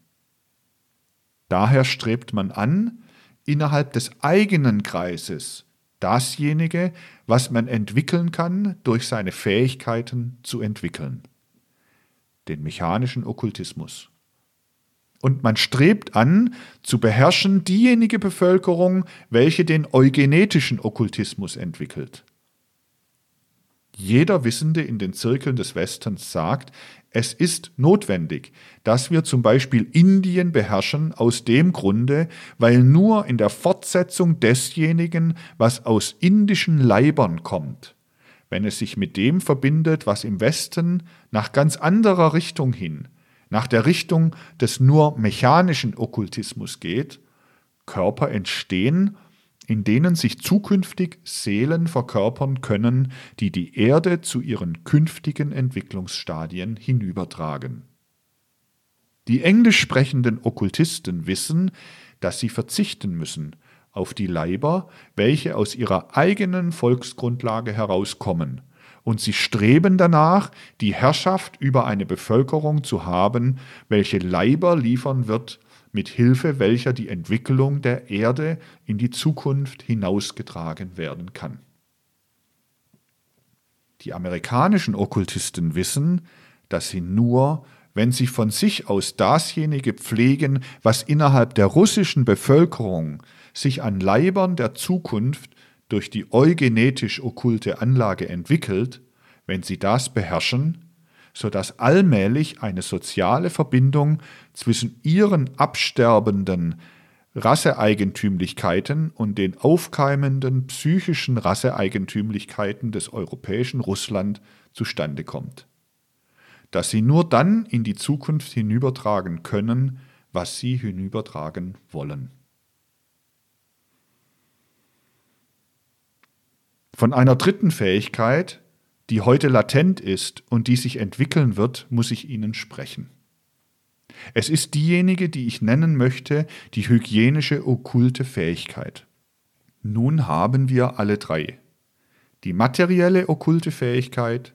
Daher strebt man an, innerhalb des eigenen Kreises dasjenige, was man entwickeln kann, durch seine Fähigkeiten zu entwickeln. Den mechanischen Okkultismus. Und man strebt an, zu beherrschen diejenige Bevölkerung, welche den eugenetischen Okkultismus entwickelt. Jeder Wissende in den Zirkeln des Westens sagt, es ist notwendig, dass wir zum Beispiel Indien beherrschen aus dem Grunde, weil nur in der Fortsetzung desjenigen, was aus indischen Leibern kommt, wenn es sich mit dem verbindet, was im Westen nach ganz anderer Richtung hin, nach der Richtung des nur mechanischen Okkultismus geht, Körper entstehen in denen sich zukünftig Seelen verkörpern können, die die Erde zu ihren künftigen Entwicklungsstadien hinübertragen. Die englisch sprechenden Okkultisten wissen, dass sie verzichten müssen auf die Leiber, welche aus ihrer eigenen Volksgrundlage herauskommen, und sie streben danach, die Herrschaft über eine Bevölkerung zu haben, welche Leiber liefern wird, mit Hilfe welcher die Entwicklung der Erde in die Zukunft hinausgetragen werden kann. Die amerikanischen Okkultisten wissen, dass sie nur, wenn sie von sich aus dasjenige pflegen, was innerhalb der russischen Bevölkerung sich an Leibern der Zukunft durch die eugenetisch okkulte Anlage entwickelt, wenn sie das beherrschen, sodass allmählich eine soziale Verbindung zwischen ihren absterbenden Rasseeigentümlichkeiten und den aufkeimenden psychischen Rasseeigentümlichkeiten des europäischen Russland zustande kommt. Dass sie nur dann in die Zukunft hinübertragen können, was sie hinübertragen wollen. Von einer dritten Fähigkeit, die heute latent ist und die sich entwickeln wird, muss ich Ihnen sprechen. Es ist diejenige, die ich nennen möchte, die hygienische okkulte Fähigkeit. Nun haben wir alle drei. Die materielle okkulte Fähigkeit,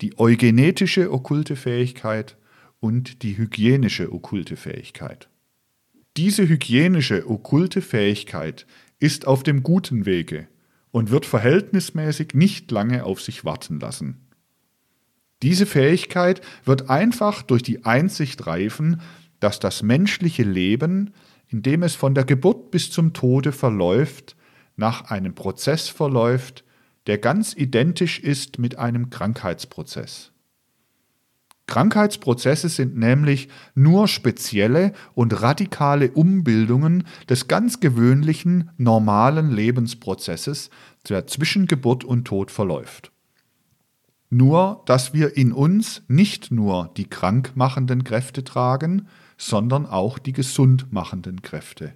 die eugenetische okkulte Fähigkeit und die hygienische okkulte Fähigkeit. Diese hygienische okkulte Fähigkeit ist auf dem guten Wege und wird verhältnismäßig nicht lange auf sich warten lassen. Diese Fähigkeit wird einfach durch die Einsicht reifen, dass das menschliche Leben, in dem es von der Geburt bis zum Tode verläuft, nach einem Prozess verläuft, der ganz identisch ist mit einem Krankheitsprozess. Krankheitsprozesse sind nämlich nur spezielle und radikale Umbildungen des ganz gewöhnlichen, normalen Lebensprozesses, der zwischen Geburt und Tod verläuft. Nur, dass wir in uns nicht nur die krankmachenden Kräfte tragen, sondern auch die gesundmachenden Kräfte.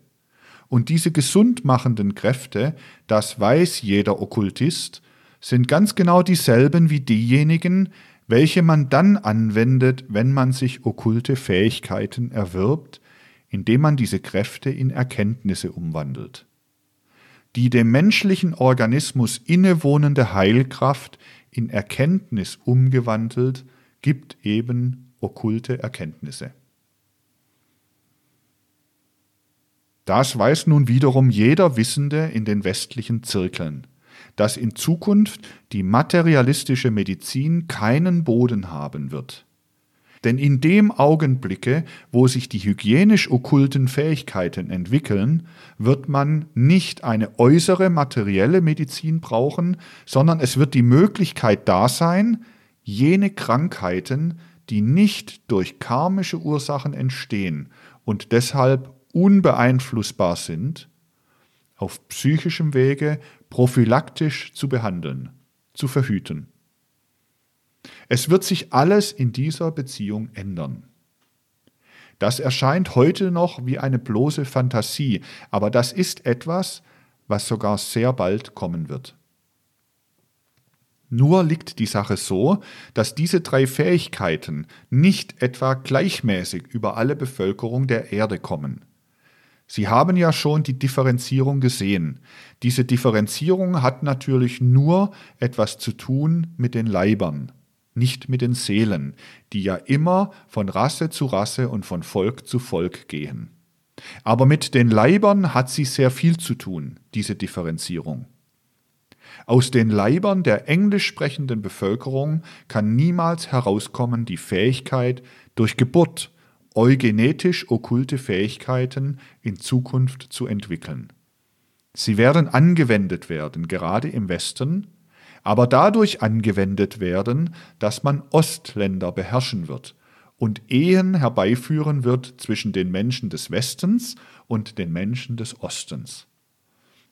Und diese gesundmachenden Kräfte, das weiß jeder Okkultist, sind ganz genau dieselben wie diejenigen, welche man dann anwendet, wenn man sich okkulte Fähigkeiten erwirbt, indem man diese Kräfte in Erkenntnisse umwandelt. Die dem menschlichen Organismus innewohnende Heilkraft in Erkenntnis umgewandelt, gibt eben okkulte Erkenntnisse. Das weiß nun wiederum jeder Wissende in den westlichen Zirkeln dass in Zukunft die materialistische Medizin keinen Boden haben wird. Denn in dem Augenblicke, wo sich die hygienisch okkulten Fähigkeiten entwickeln, wird man nicht eine äußere materielle Medizin brauchen, sondern es wird die Möglichkeit da sein, jene Krankheiten, die nicht durch karmische Ursachen entstehen und deshalb unbeeinflussbar sind, auf psychischem Wege prophylaktisch zu behandeln, zu verhüten. Es wird sich alles in dieser Beziehung ändern. Das erscheint heute noch wie eine bloße Fantasie, aber das ist etwas, was sogar sehr bald kommen wird. Nur liegt die Sache so, dass diese drei Fähigkeiten nicht etwa gleichmäßig über alle Bevölkerung der Erde kommen. Sie haben ja schon die Differenzierung gesehen. Diese Differenzierung hat natürlich nur etwas zu tun mit den Leibern, nicht mit den Seelen, die ja immer von Rasse zu Rasse und von Volk zu Volk gehen. Aber mit den Leibern hat sie sehr viel zu tun, diese Differenzierung. Aus den Leibern der englisch sprechenden Bevölkerung kann niemals herauskommen die Fähigkeit, durch Geburt eugenetisch okkulte Fähigkeiten in Zukunft zu entwickeln. Sie werden angewendet werden, gerade im Westen, aber dadurch angewendet werden, dass man Ostländer beherrschen wird und Ehen herbeiführen wird zwischen den Menschen des Westens und den Menschen des Ostens.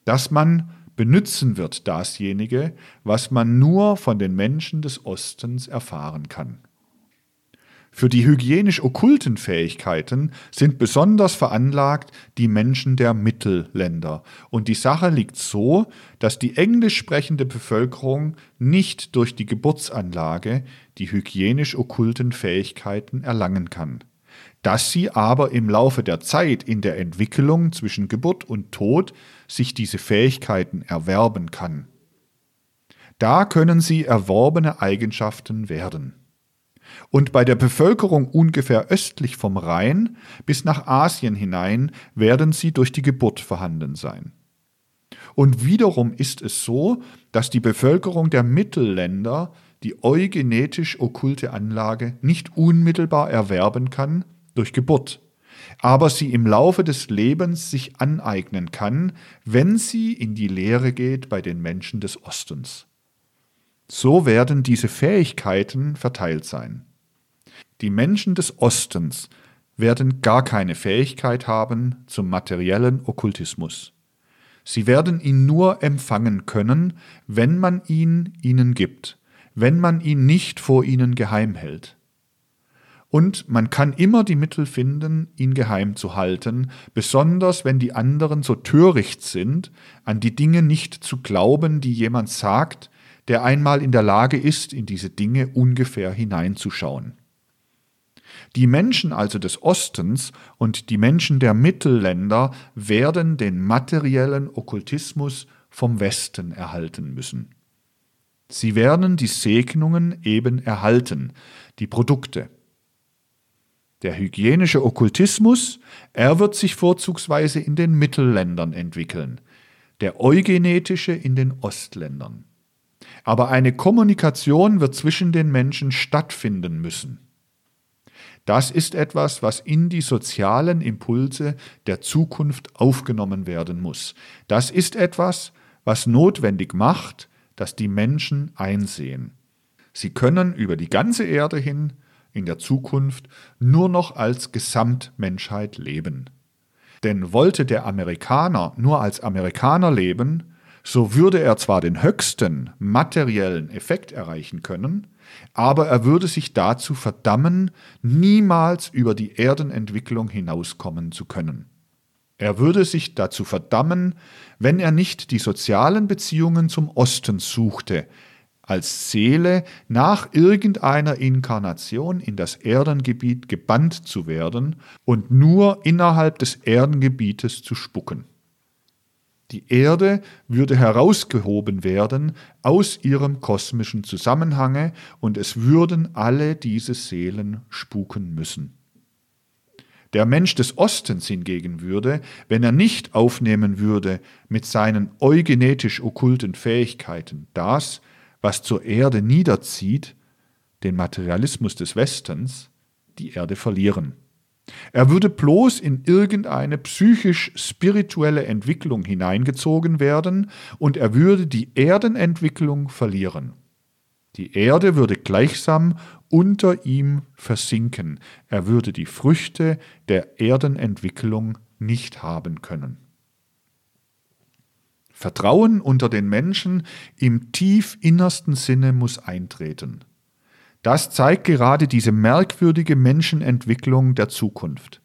Dass man benützen wird dasjenige, was man nur von den Menschen des Ostens erfahren kann. Für die hygienisch okkulten Fähigkeiten sind besonders veranlagt die Menschen der Mittelländer. Und die Sache liegt so, dass die englisch sprechende Bevölkerung nicht durch die Geburtsanlage die hygienisch okkulten Fähigkeiten erlangen kann. Dass sie aber im Laufe der Zeit in der Entwicklung zwischen Geburt und Tod sich diese Fähigkeiten erwerben kann. Da können sie erworbene Eigenschaften werden und bei der Bevölkerung ungefähr östlich vom Rhein bis nach Asien hinein werden sie durch die Geburt vorhanden sein. Und wiederum ist es so, dass die Bevölkerung der Mittelländer die eugenetisch okkulte Anlage nicht unmittelbar erwerben kann durch Geburt, aber sie im Laufe des Lebens sich aneignen kann, wenn sie in die Lehre geht bei den Menschen des Ostens. So werden diese Fähigkeiten verteilt sein. Die Menschen des Ostens werden gar keine Fähigkeit haben zum materiellen Okkultismus. Sie werden ihn nur empfangen können, wenn man ihn ihnen gibt, wenn man ihn nicht vor ihnen geheim hält. Und man kann immer die Mittel finden, ihn geheim zu halten, besonders wenn die anderen so töricht sind, an die Dinge nicht zu glauben, die jemand sagt, der einmal in der Lage ist, in diese Dinge ungefähr hineinzuschauen. Die Menschen also des Ostens und die Menschen der Mittelländer werden den materiellen Okkultismus vom Westen erhalten müssen. Sie werden die Segnungen eben erhalten, die Produkte. Der hygienische Okkultismus, er wird sich vorzugsweise in den Mittelländern entwickeln. der eugenetische in den Ostländern. Aber eine Kommunikation wird zwischen den Menschen stattfinden müssen. Das ist etwas, was in die sozialen Impulse der Zukunft aufgenommen werden muss. Das ist etwas, was notwendig macht, dass die Menschen einsehen. Sie können über die ganze Erde hin in der Zukunft nur noch als Gesamtmenschheit leben. Denn wollte der Amerikaner nur als Amerikaner leben, so würde er zwar den höchsten materiellen Effekt erreichen können, aber er würde sich dazu verdammen, niemals über die Erdenentwicklung hinauskommen zu können. Er würde sich dazu verdammen, wenn er nicht die sozialen Beziehungen zum Osten suchte, als Seele nach irgendeiner Inkarnation in das Erdengebiet gebannt zu werden und nur innerhalb des Erdengebietes zu spucken. Die Erde würde herausgehoben werden aus ihrem kosmischen Zusammenhange und es würden alle diese Seelen spuken müssen. Der Mensch des Ostens hingegen würde, wenn er nicht aufnehmen würde mit seinen eugenetisch okkulten Fähigkeiten das, was zur Erde niederzieht, den Materialismus des Westens, die Erde verlieren. Er würde bloß in irgendeine psychisch-spirituelle Entwicklung hineingezogen werden und er würde die Erdenentwicklung verlieren. Die Erde würde gleichsam unter ihm versinken. Er würde die Früchte der Erdenentwicklung nicht haben können. Vertrauen unter den Menschen im tief innersten Sinne muss eintreten. Das zeigt gerade diese merkwürdige Menschenentwicklung der Zukunft.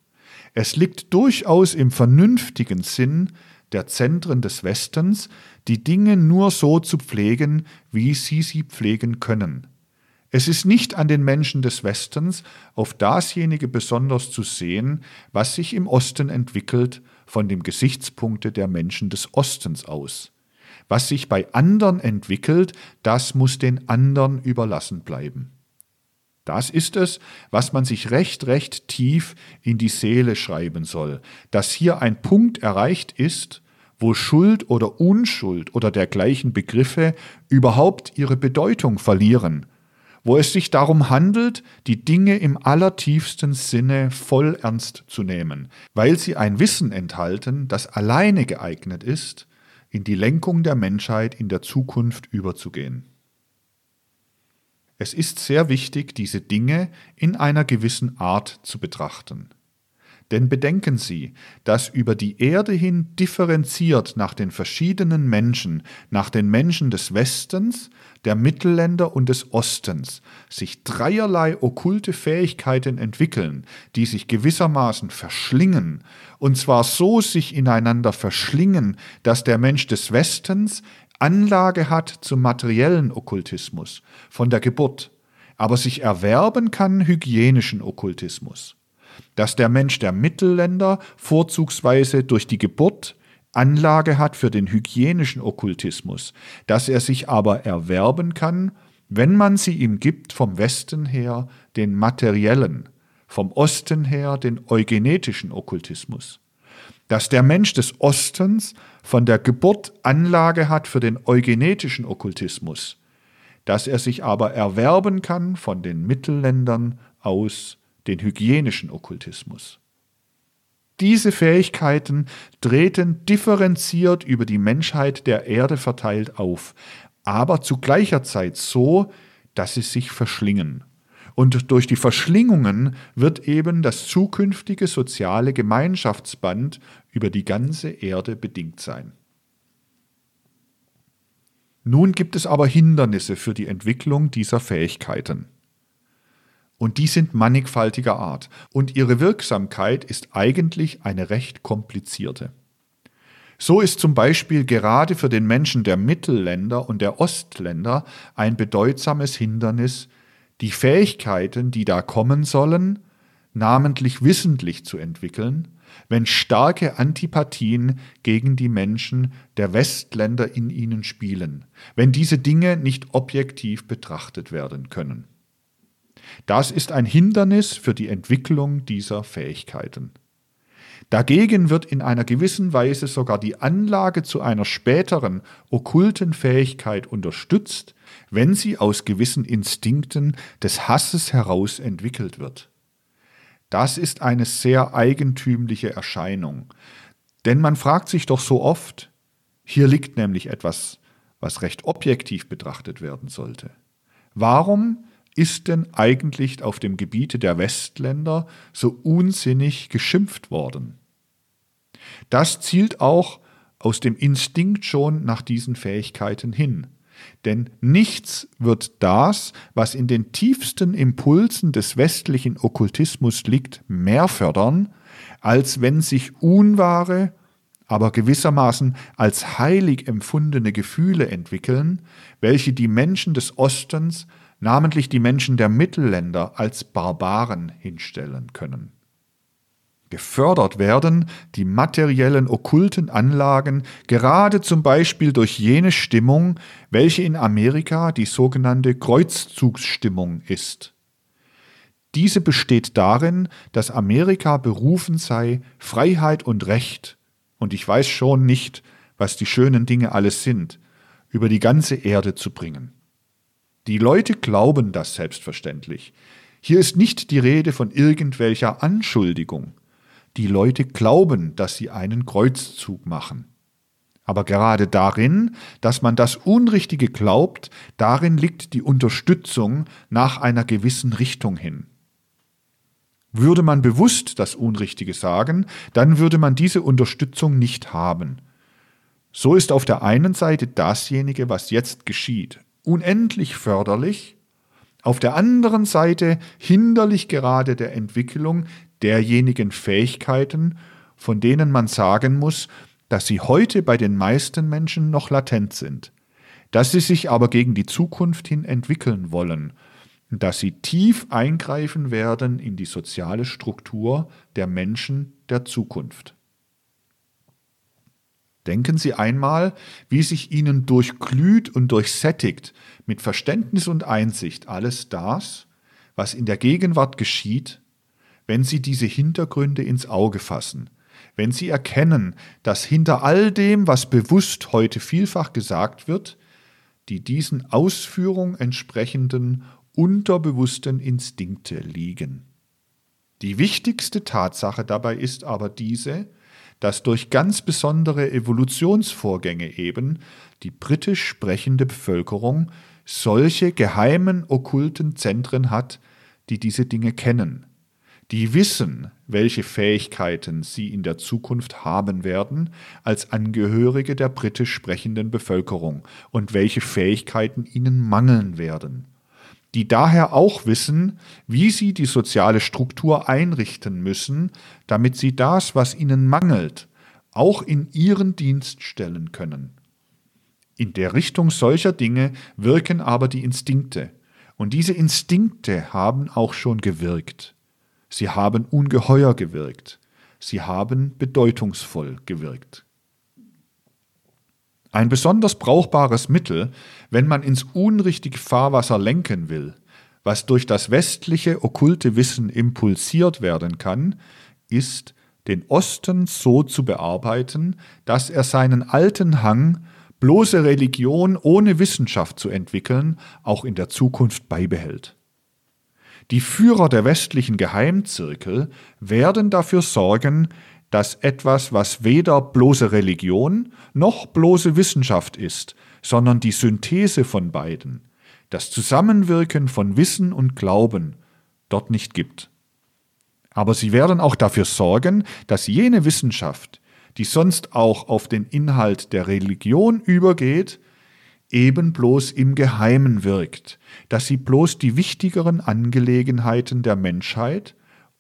Es liegt durchaus im vernünftigen Sinn der Zentren des Westens, die Dinge nur so zu pflegen, wie sie sie pflegen können. Es ist nicht an den Menschen des Westens, auf dasjenige besonders zu sehen, was sich im Osten entwickelt, von dem Gesichtspunkte der Menschen des Ostens aus. Was sich bei anderen entwickelt, das muss den anderen überlassen bleiben. Das ist es, was man sich recht, recht tief in die Seele schreiben soll, dass hier ein Punkt erreicht ist, wo Schuld oder Unschuld oder dergleichen Begriffe überhaupt ihre Bedeutung verlieren. Wo es sich darum handelt, die Dinge im allertiefsten Sinne voll ernst zu nehmen, weil sie ein Wissen enthalten, das alleine geeignet ist, in die Lenkung der Menschheit in der Zukunft überzugehen. Es ist sehr wichtig, diese Dinge in einer gewissen Art zu betrachten. Denn bedenken Sie, dass über die Erde hin differenziert nach den verschiedenen Menschen, nach den Menschen des Westens, der Mittelländer und des Ostens, sich dreierlei okkulte Fähigkeiten entwickeln, die sich gewissermaßen verschlingen, und zwar so sich ineinander verschlingen, dass der Mensch des Westens Anlage hat zum materiellen Okkultismus von der Geburt, aber sich erwerben kann hygienischen Okkultismus dass der Mensch der Mittelländer vorzugsweise durch die Geburt Anlage hat für den hygienischen Okkultismus, dass er sich aber erwerben kann, wenn man sie ihm gibt vom Westen her den materiellen, vom Osten her den eugenetischen Okkultismus. Dass der Mensch des Ostens von der Geburt Anlage hat für den eugenetischen Okkultismus, dass er sich aber erwerben kann von den Mittelländern aus den hygienischen Okkultismus. Diese Fähigkeiten treten differenziert über die Menschheit der Erde verteilt auf, aber zu gleicher Zeit so, dass sie sich verschlingen. Und durch die Verschlingungen wird eben das zukünftige soziale Gemeinschaftsband über die ganze Erde bedingt sein. Nun gibt es aber Hindernisse für die Entwicklung dieser Fähigkeiten. Und die sind mannigfaltiger Art. Und ihre Wirksamkeit ist eigentlich eine recht komplizierte. So ist zum Beispiel gerade für den Menschen der Mittelländer und der Ostländer ein bedeutsames Hindernis, die Fähigkeiten, die da kommen sollen, namentlich wissentlich zu entwickeln, wenn starke Antipathien gegen die Menschen der Westländer in ihnen spielen, wenn diese Dinge nicht objektiv betrachtet werden können. Das ist ein Hindernis für die Entwicklung dieser Fähigkeiten. Dagegen wird in einer gewissen Weise sogar die Anlage zu einer späteren okkulten Fähigkeit unterstützt, wenn sie aus gewissen Instinkten des Hasses heraus entwickelt wird. Das ist eine sehr eigentümliche Erscheinung, denn man fragt sich doch so oft, hier liegt nämlich etwas, was recht objektiv betrachtet werden sollte. Warum ist denn eigentlich auf dem Gebiete der Westländer so unsinnig geschimpft worden? Das zielt auch aus dem Instinkt schon nach diesen Fähigkeiten hin. Denn nichts wird das, was in den tiefsten Impulsen des westlichen Okkultismus liegt, mehr fördern, als wenn sich unwahre, aber gewissermaßen als heilig empfundene Gefühle entwickeln, welche die Menschen des Ostens, namentlich die Menschen der Mittelländer, als Barbaren hinstellen können. Gefördert werden die materiellen okkulten Anlagen gerade zum Beispiel durch jene Stimmung, welche in Amerika die sogenannte Kreuzzugsstimmung ist. Diese besteht darin, dass Amerika berufen sei, Freiheit und Recht, und ich weiß schon nicht, was die schönen Dinge alles sind, über die ganze Erde zu bringen. Die Leute glauben das selbstverständlich. Hier ist nicht die Rede von irgendwelcher Anschuldigung. Die Leute glauben, dass sie einen Kreuzzug machen. Aber gerade darin, dass man das Unrichtige glaubt, darin liegt die Unterstützung nach einer gewissen Richtung hin. Würde man bewusst das Unrichtige sagen, dann würde man diese Unterstützung nicht haben. So ist auf der einen Seite dasjenige, was jetzt geschieht, unendlich förderlich, auf der anderen Seite hinderlich gerade der Entwicklung derjenigen Fähigkeiten, von denen man sagen muss, dass sie heute bei den meisten Menschen noch latent sind, dass sie sich aber gegen die Zukunft hin entwickeln wollen, dass sie tief eingreifen werden in die soziale Struktur der Menschen der Zukunft. Denken Sie einmal, wie sich Ihnen durchglüht und durchsättigt mit Verständnis und Einsicht alles das, was in der Gegenwart geschieht, wenn Sie diese Hintergründe ins Auge fassen, wenn Sie erkennen, dass hinter all dem, was bewusst heute vielfach gesagt wird, die diesen Ausführung entsprechenden unterbewussten Instinkte liegen. Die wichtigste Tatsache dabei ist aber diese, dass durch ganz besondere Evolutionsvorgänge eben die britisch sprechende Bevölkerung solche geheimen okkulten Zentren hat, die diese Dinge kennen, die wissen, welche Fähigkeiten sie in der Zukunft haben werden als Angehörige der britisch sprechenden Bevölkerung und welche Fähigkeiten ihnen mangeln werden, die daher auch wissen, wie sie die soziale Struktur einrichten müssen, damit sie das, was ihnen mangelt, auch in ihren Dienst stellen können. In der Richtung solcher Dinge wirken aber die Instinkte, und diese Instinkte haben auch schon gewirkt. Sie haben ungeheuer gewirkt. Sie haben bedeutungsvoll gewirkt. Ein besonders brauchbares Mittel, wenn man ins unrichtige Fahrwasser lenken will, was durch das westliche okkulte Wissen impulsiert werden kann, ist, den Osten so zu bearbeiten, dass er seinen alten Hang, bloße Religion ohne Wissenschaft zu entwickeln, auch in der Zukunft beibehält. Die Führer der westlichen Geheimzirkel werden dafür sorgen, dass etwas, was weder bloße Religion noch bloße Wissenschaft ist, sondern die Synthese von beiden, das Zusammenwirken von Wissen und Glauben, dort nicht gibt. Aber sie werden auch dafür sorgen, dass jene Wissenschaft, die sonst auch auf den Inhalt der Religion übergeht, eben bloß im Geheimen wirkt, dass sie bloß die wichtigeren Angelegenheiten der Menschheit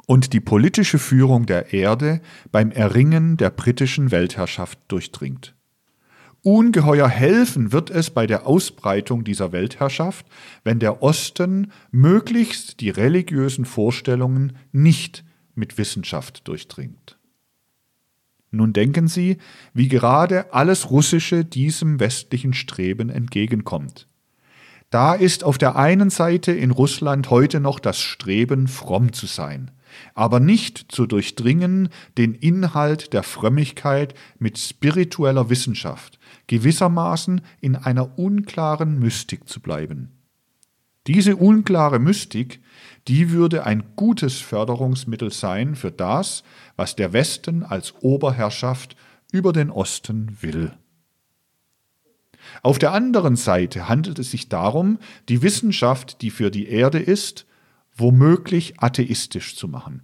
und die politische Führung der Erde beim Erringen der britischen Weltherrschaft durchdringt. Ungeheuer helfen wird es bei der Ausbreitung dieser Weltherrschaft, wenn der Osten möglichst die religiösen Vorstellungen nicht mit Wissenschaft durchdringt. Nun denken Sie, wie gerade alles Russische diesem westlichen Streben entgegenkommt. Da ist auf der einen Seite in Russland heute noch das Streben, fromm zu sein, aber nicht zu durchdringen den Inhalt der Frömmigkeit mit spiritueller Wissenschaft, gewissermaßen in einer unklaren Mystik zu bleiben. Diese unklare Mystik, die würde ein gutes Förderungsmittel sein für das, was der Westen als Oberherrschaft über den Osten will. Auf der anderen Seite handelt es sich darum, die Wissenschaft, die für die Erde ist, womöglich atheistisch zu machen.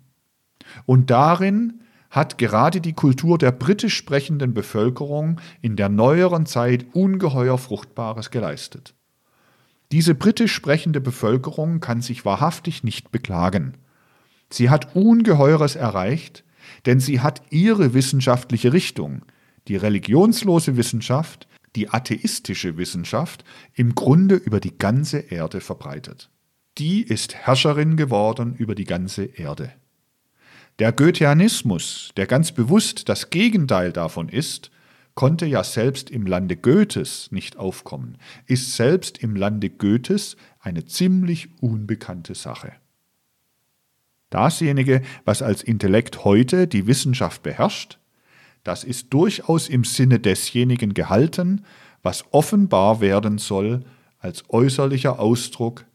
Und darin hat gerade die Kultur der britisch sprechenden Bevölkerung in der neueren Zeit ungeheuer Fruchtbares geleistet. Diese britisch sprechende Bevölkerung kann sich wahrhaftig nicht beklagen. Sie hat Ungeheures erreicht, denn sie hat ihre wissenschaftliche Richtung, die religionslose Wissenschaft, die atheistische Wissenschaft im Grunde über die ganze Erde verbreitet. Die ist Herrscherin geworden über die ganze Erde. Der Goetheanismus, der ganz bewusst das Gegenteil davon ist, konnte ja selbst im Lande Goethes nicht aufkommen, ist selbst im Lande Goethes eine ziemlich unbekannte Sache. Dasjenige, was als Intellekt heute die Wissenschaft beherrscht, das ist durchaus im Sinne desjenigen gehalten, was offenbar werden soll als äußerlicher Ausdruck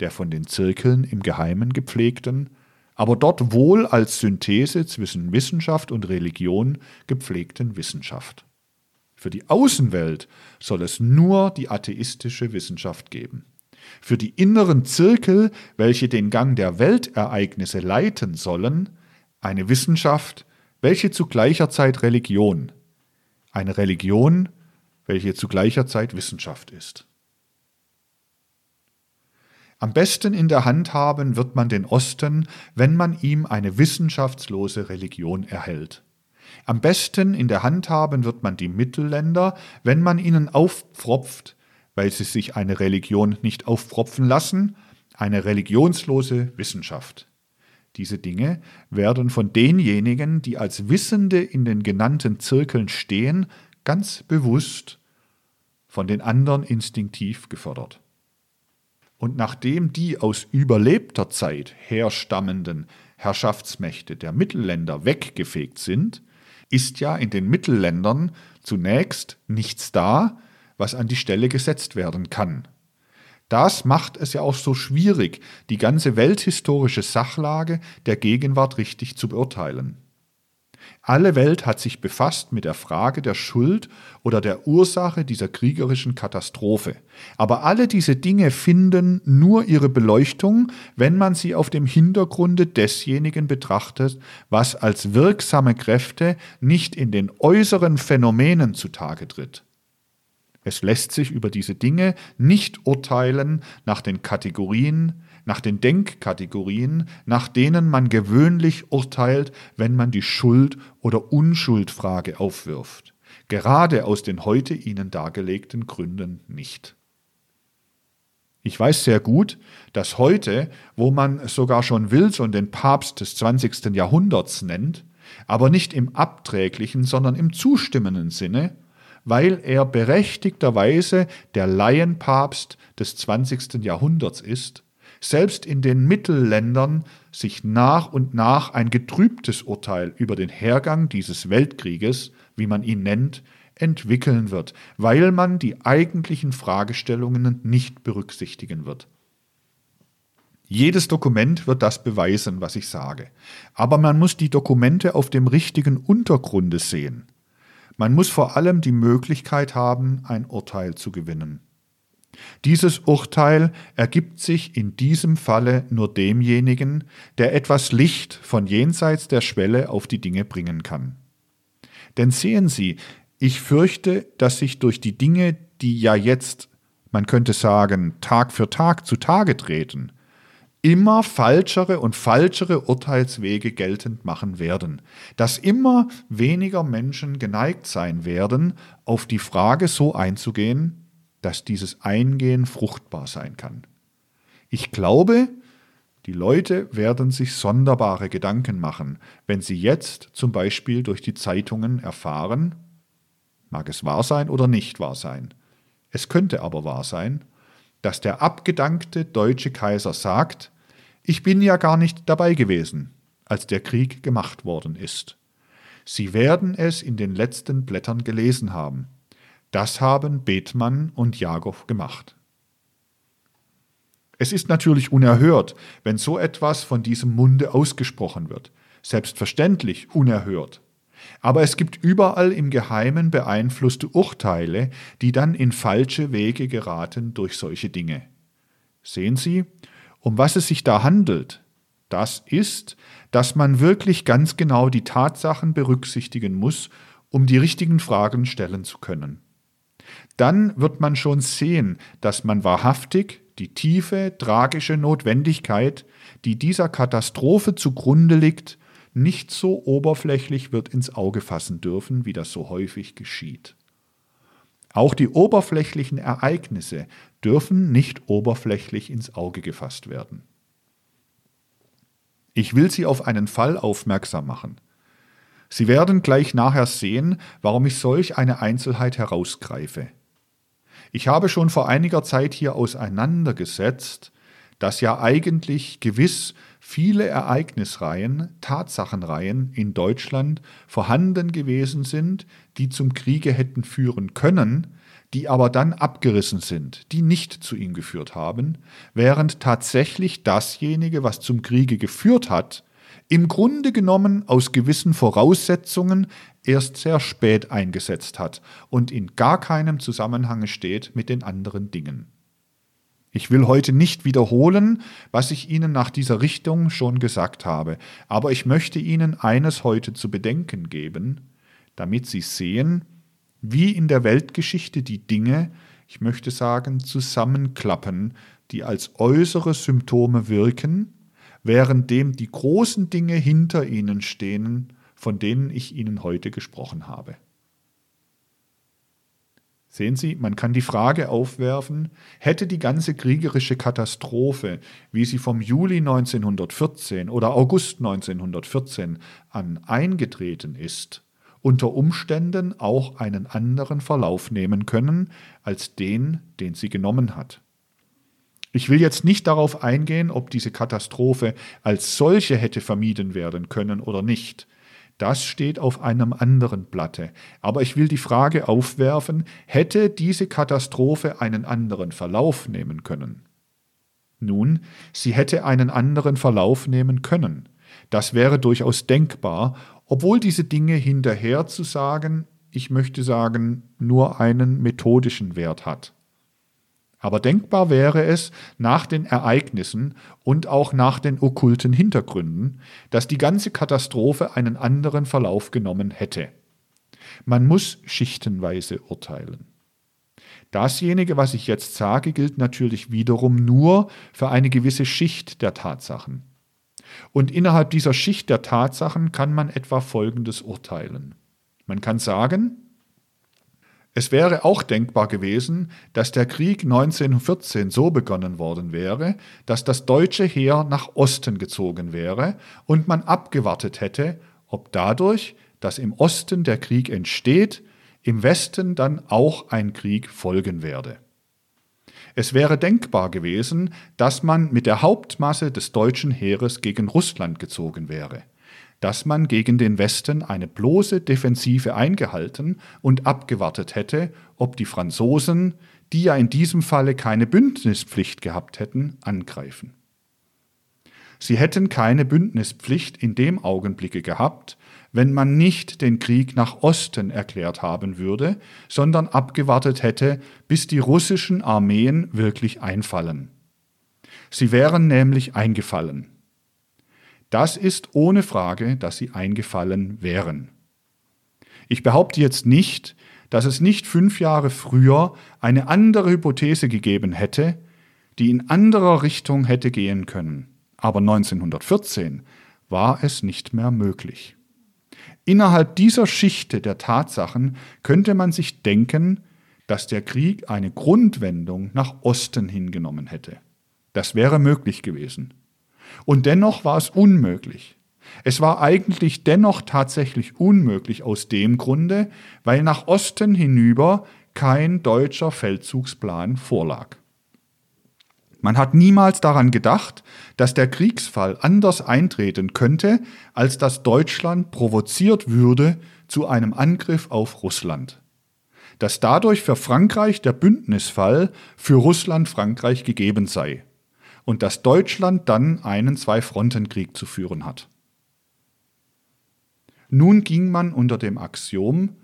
der von den Zirkeln im Geheimen gepflegten, aber dort wohl als Synthese zwischen Wissenschaft und Religion gepflegten Wissenschaft. Für die Außenwelt soll es nur die atheistische Wissenschaft geben. Für die inneren Zirkel, welche den Gang der Weltereignisse leiten sollen, eine Wissenschaft, welche zu gleicher Zeit Religion, eine Religion, welche zu gleicher Zeit Wissenschaft ist. Am besten in der Hand haben wird man den Osten, wenn man ihm eine wissenschaftslose Religion erhält. Am besten in der Hand haben wird man die Mittelländer, wenn man ihnen aufpfropft, weil sie sich eine Religion nicht aufpropfen lassen, eine religionslose Wissenschaft. Diese Dinge werden von denjenigen, die als Wissende in den genannten Zirkeln stehen, ganz bewusst von den anderen instinktiv gefördert. Und nachdem die aus überlebter Zeit herstammenden Herrschaftsmächte der Mittelländer weggefegt sind, ist ja in den Mittelländern zunächst nichts da, was an die Stelle gesetzt werden kann. Das macht es ja auch so schwierig, die ganze welthistorische Sachlage der Gegenwart richtig zu beurteilen. Alle Welt hat sich befasst mit der Frage der Schuld oder der Ursache dieser kriegerischen Katastrophe. Aber alle diese Dinge finden nur ihre Beleuchtung, wenn man sie auf dem Hintergrunde desjenigen betrachtet, was als wirksame Kräfte nicht in den äußeren Phänomenen zutage tritt. Es lässt sich über diese Dinge nicht urteilen nach den Kategorien, nach den Denkkategorien, nach denen man gewöhnlich urteilt, wenn man die Schuld- oder Unschuldfrage aufwirft, gerade aus den heute Ihnen dargelegten Gründen nicht. Ich weiß sehr gut, dass heute, wo man sogar schon Wilson den Papst des 20. Jahrhunderts nennt, aber nicht im abträglichen, sondern im zustimmenden Sinne, weil er berechtigterweise der Laienpapst des 20. Jahrhunderts ist, selbst in den Mittelländern sich nach und nach ein getrübtes Urteil über den Hergang dieses Weltkrieges, wie man ihn nennt, entwickeln wird, weil man die eigentlichen Fragestellungen nicht berücksichtigen wird. Jedes Dokument wird das beweisen, was ich sage. Aber man muss die Dokumente auf dem richtigen Untergrunde sehen. Man muss vor allem die Möglichkeit haben, ein Urteil zu gewinnen. Dieses Urteil ergibt sich in diesem Falle nur demjenigen, der etwas Licht von jenseits der Schwelle auf die Dinge bringen kann. Denn sehen Sie, ich fürchte, dass sich durch die Dinge, die ja jetzt, man könnte sagen, Tag für Tag zutage treten, immer falschere und falschere Urteilswege geltend machen werden, dass immer weniger Menschen geneigt sein werden, auf die Frage so einzugehen, dass dieses Eingehen fruchtbar sein kann. Ich glaube, die Leute werden sich sonderbare Gedanken machen, wenn sie jetzt zum Beispiel durch die Zeitungen erfahren, mag es wahr sein oder nicht wahr sein, es könnte aber wahr sein, dass der abgedankte deutsche Kaiser sagt, ich bin ja gar nicht dabei gewesen, als der Krieg gemacht worden ist. Sie werden es in den letzten Blättern gelesen haben. Das haben Bethmann und Jagow gemacht. Es ist natürlich unerhört, wenn so etwas von diesem Munde ausgesprochen wird. Selbstverständlich unerhört. Aber es gibt überall im Geheimen beeinflusste Urteile, die dann in falsche Wege geraten durch solche Dinge. Sehen Sie, um was es sich da handelt? Das ist, dass man wirklich ganz genau die Tatsachen berücksichtigen muss, um die richtigen Fragen stellen zu können. Dann wird man schon sehen, dass man wahrhaftig die tiefe, tragische Notwendigkeit, die dieser Katastrophe zugrunde liegt, nicht so oberflächlich wird ins Auge fassen dürfen, wie das so häufig geschieht. Auch die oberflächlichen Ereignisse dürfen nicht oberflächlich ins Auge gefasst werden. Ich will Sie auf einen Fall aufmerksam machen. Sie werden gleich nachher sehen, warum ich solch eine Einzelheit herausgreife. Ich habe schon vor einiger Zeit hier auseinandergesetzt, dass ja eigentlich gewiss viele Ereignisreihen, Tatsachenreihen in Deutschland vorhanden gewesen sind, die zum Kriege hätten führen können, die aber dann abgerissen sind, die nicht zu ihm geführt haben, während tatsächlich dasjenige, was zum Kriege geführt hat, im Grunde genommen aus gewissen Voraussetzungen erst sehr spät eingesetzt hat und in gar keinem Zusammenhang steht mit den anderen Dingen. Ich will heute nicht wiederholen, was ich Ihnen nach dieser Richtung schon gesagt habe, aber ich möchte Ihnen eines heute zu bedenken geben, damit Sie sehen, wie in der Weltgeschichte die Dinge, ich möchte sagen, zusammenklappen, die als äußere Symptome wirken, währenddem die großen Dinge hinter ihnen stehen, von denen ich Ihnen heute gesprochen habe. Sehen Sie, man kann die Frage aufwerfen, hätte die ganze kriegerische Katastrophe, wie sie vom Juli 1914 oder August 1914 an eingetreten ist, unter Umständen auch einen anderen Verlauf nehmen können als den, den sie genommen hat. Ich will jetzt nicht darauf eingehen, ob diese Katastrophe als solche hätte vermieden werden können oder nicht. Das steht auf einem anderen Blatte. Aber ich will die Frage aufwerfen, hätte diese Katastrophe einen anderen Verlauf nehmen können? Nun, sie hätte einen anderen Verlauf nehmen können. Das wäre durchaus denkbar, obwohl diese Dinge hinterher zu sagen, ich möchte sagen, nur einen methodischen Wert hat. Aber denkbar wäre es nach den Ereignissen und auch nach den okkulten Hintergründen, dass die ganze Katastrophe einen anderen Verlauf genommen hätte. Man muss schichtenweise urteilen. Dasjenige, was ich jetzt sage, gilt natürlich wiederum nur für eine gewisse Schicht der Tatsachen. Und innerhalb dieser Schicht der Tatsachen kann man etwa Folgendes urteilen. Man kann sagen, es wäre auch denkbar gewesen, dass der Krieg 1914 so begonnen worden wäre, dass das deutsche Heer nach Osten gezogen wäre und man abgewartet hätte, ob dadurch, dass im Osten der Krieg entsteht, im Westen dann auch ein Krieg folgen werde. Es wäre denkbar gewesen, dass man mit der Hauptmasse des deutschen Heeres gegen Russland gezogen wäre dass man gegen den Westen eine bloße Defensive eingehalten und abgewartet hätte, ob die Franzosen, die ja in diesem Falle keine Bündnispflicht gehabt hätten, angreifen. Sie hätten keine Bündnispflicht in dem Augenblicke gehabt, wenn man nicht den Krieg nach Osten erklärt haben würde, sondern abgewartet hätte, bis die russischen Armeen wirklich einfallen. Sie wären nämlich eingefallen. Das ist ohne Frage, dass sie eingefallen wären. Ich behaupte jetzt nicht, dass es nicht fünf Jahre früher eine andere Hypothese gegeben hätte, die in anderer Richtung hätte gehen können. Aber 1914 war es nicht mehr möglich. Innerhalb dieser Schichte der Tatsachen könnte man sich denken, dass der Krieg eine Grundwendung nach Osten hingenommen hätte. Das wäre möglich gewesen. Und dennoch war es unmöglich. Es war eigentlich dennoch tatsächlich unmöglich aus dem Grunde, weil nach Osten hinüber kein deutscher Feldzugsplan vorlag. Man hat niemals daran gedacht, dass der Kriegsfall anders eintreten könnte, als dass Deutschland provoziert würde zu einem Angriff auf Russland. Dass dadurch für Frankreich der Bündnisfall für Russland-Frankreich gegeben sei und dass Deutschland dann einen Zwei-Fronten-Krieg zu führen hat. Nun ging man unter dem Axiom,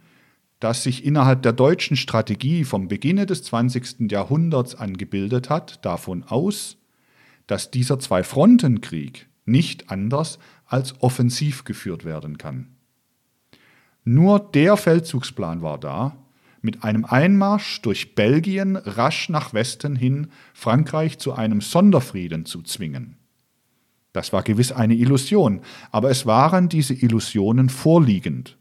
das sich innerhalb der deutschen Strategie vom Beginne des 20. Jahrhunderts angebildet hat, davon aus, dass dieser Zwei-Fronten-Krieg nicht anders als offensiv geführt werden kann. Nur der Feldzugsplan war da, mit einem Einmarsch durch Belgien rasch nach Westen hin Frankreich zu einem Sonderfrieden zu zwingen. Das war gewiss eine Illusion, aber es waren diese Illusionen vorliegend.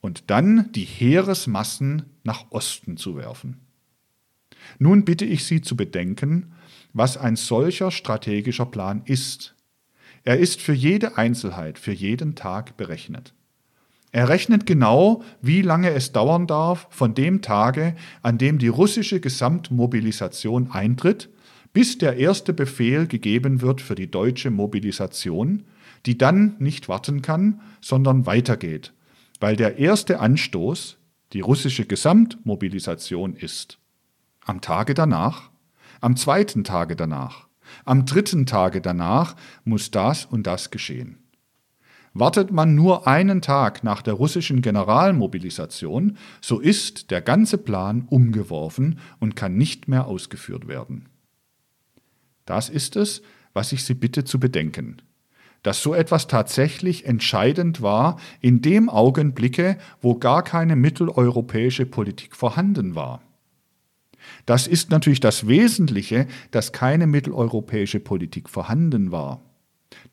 Und dann die Heeresmassen nach Osten zu werfen. Nun bitte ich Sie zu bedenken, was ein solcher strategischer Plan ist. Er ist für jede Einzelheit, für jeden Tag berechnet. Er rechnet genau, wie lange es dauern darf von dem Tage, an dem die russische Gesamtmobilisation eintritt, bis der erste Befehl gegeben wird für die deutsche Mobilisation, die dann nicht warten kann, sondern weitergeht, weil der erste Anstoß die russische Gesamtmobilisation ist. Am Tage danach, am zweiten Tage danach, am dritten Tage danach muss das und das geschehen. Wartet man nur einen Tag nach der russischen Generalmobilisation, so ist der ganze Plan umgeworfen und kann nicht mehr ausgeführt werden. Das ist es, was ich Sie bitte zu bedenken. Dass so etwas tatsächlich entscheidend war in dem Augenblicke, wo gar keine mitteleuropäische Politik vorhanden war. Das ist natürlich das Wesentliche, dass keine mitteleuropäische Politik vorhanden war.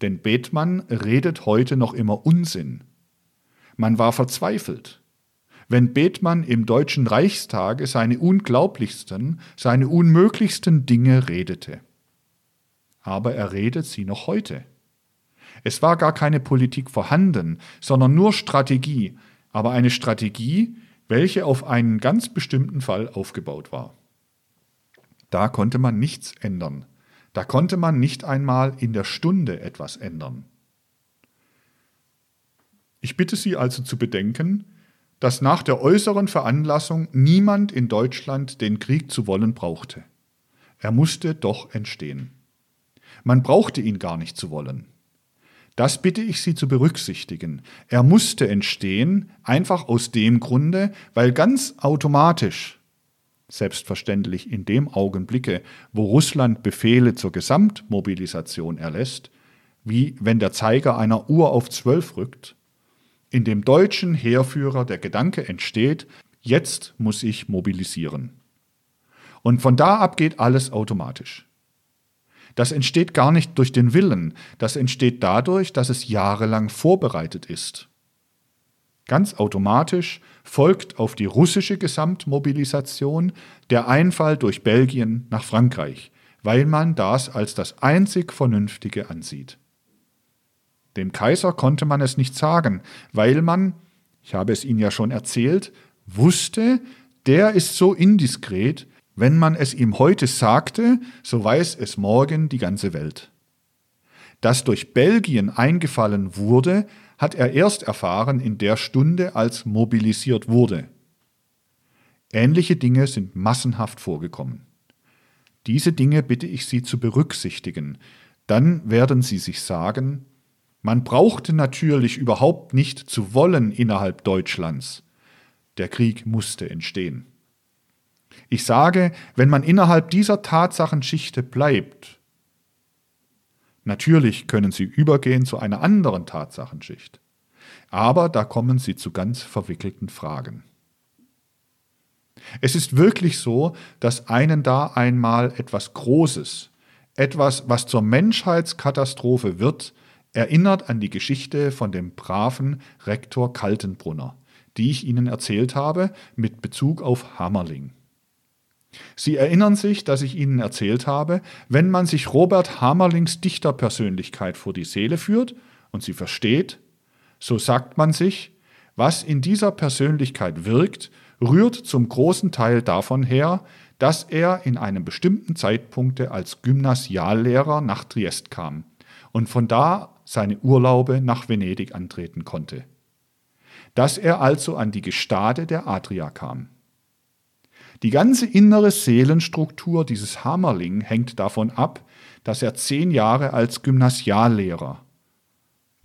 Denn Bethmann redet heute noch immer Unsinn. Man war verzweifelt. Wenn Bethmann im Deutschen Reichstage seine unglaublichsten, seine unmöglichsten Dinge redete. Aber er redet sie noch heute. Es war gar keine Politik vorhanden, sondern nur Strategie, aber eine Strategie, welche auf einen ganz bestimmten Fall aufgebaut war. Da konnte man nichts ändern. Da konnte man nicht einmal in der Stunde etwas ändern. Ich bitte Sie also zu bedenken, dass nach der äußeren Veranlassung niemand in Deutschland den Krieg zu wollen brauchte. Er musste doch entstehen. Man brauchte ihn gar nicht zu wollen. Das bitte ich Sie zu berücksichtigen. Er musste entstehen, einfach aus dem Grunde, weil ganz automatisch Selbstverständlich in dem Augenblicke, wo Russland Befehle zur Gesamtmobilisation erlässt, wie wenn der Zeiger einer Uhr auf zwölf rückt, in dem deutschen Heerführer der Gedanke entsteht, jetzt muss ich mobilisieren. Und von da ab geht alles automatisch. Das entsteht gar nicht durch den Willen, das entsteht dadurch, dass es jahrelang vorbereitet ist. Ganz automatisch folgt auf die russische Gesamtmobilisation der Einfall durch Belgien nach Frankreich, weil man das als das einzig Vernünftige ansieht. Dem Kaiser konnte man es nicht sagen, weil man, ich habe es Ihnen ja schon erzählt, wusste, der ist so indiskret, wenn man es ihm heute sagte, so weiß es morgen die ganze Welt. Dass durch Belgien eingefallen wurde, hat er erst erfahren in der Stunde, als mobilisiert wurde. Ähnliche Dinge sind massenhaft vorgekommen. Diese Dinge bitte ich Sie zu berücksichtigen, dann werden Sie sich sagen, man brauchte natürlich überhaupt nicht zu wollen innerhalb Deutschlands. Der Krieg musste entstehen. Ich sage, wenn man innerhalb dieser Tatsachenschichte bleibt, Natürlich können sie übergehen zu einer anderen Tatsachenschicht. Aber da kommen sie zu ganz verwickelten Fragen. Es ist wirklich so, dass einen da einmal etwas Großes, etwas, was zur Menschheitskatastrophe wird, erinnert an die Geschichte von dem braven Rektor Kaltenbrunner, die ich Ihnen erzählt habe mit Bezug auf Hammerling. Sie erinnern sich, dass ich Ihnen erzählt habe, wenn man sich Robert Hamerlings Dichterpersönlichkeit vor die Seele führt und sie versteht, so sagt man sich, was in dieser Persönlichkeit wirkt, rührt zum großen Teil davon her, dass er in einem bestimmten Zeitpunkt als Gymnasiallehrer nach Triest kam und von da seine Urlaube nach Venedig antreten konnte. Dass er also an die Gestade der Adria kam. Die ganze innere Seelenstruktur dieses Hammerling hängt davon ab, dass er zehn Jahre als Gymnasiallehrer,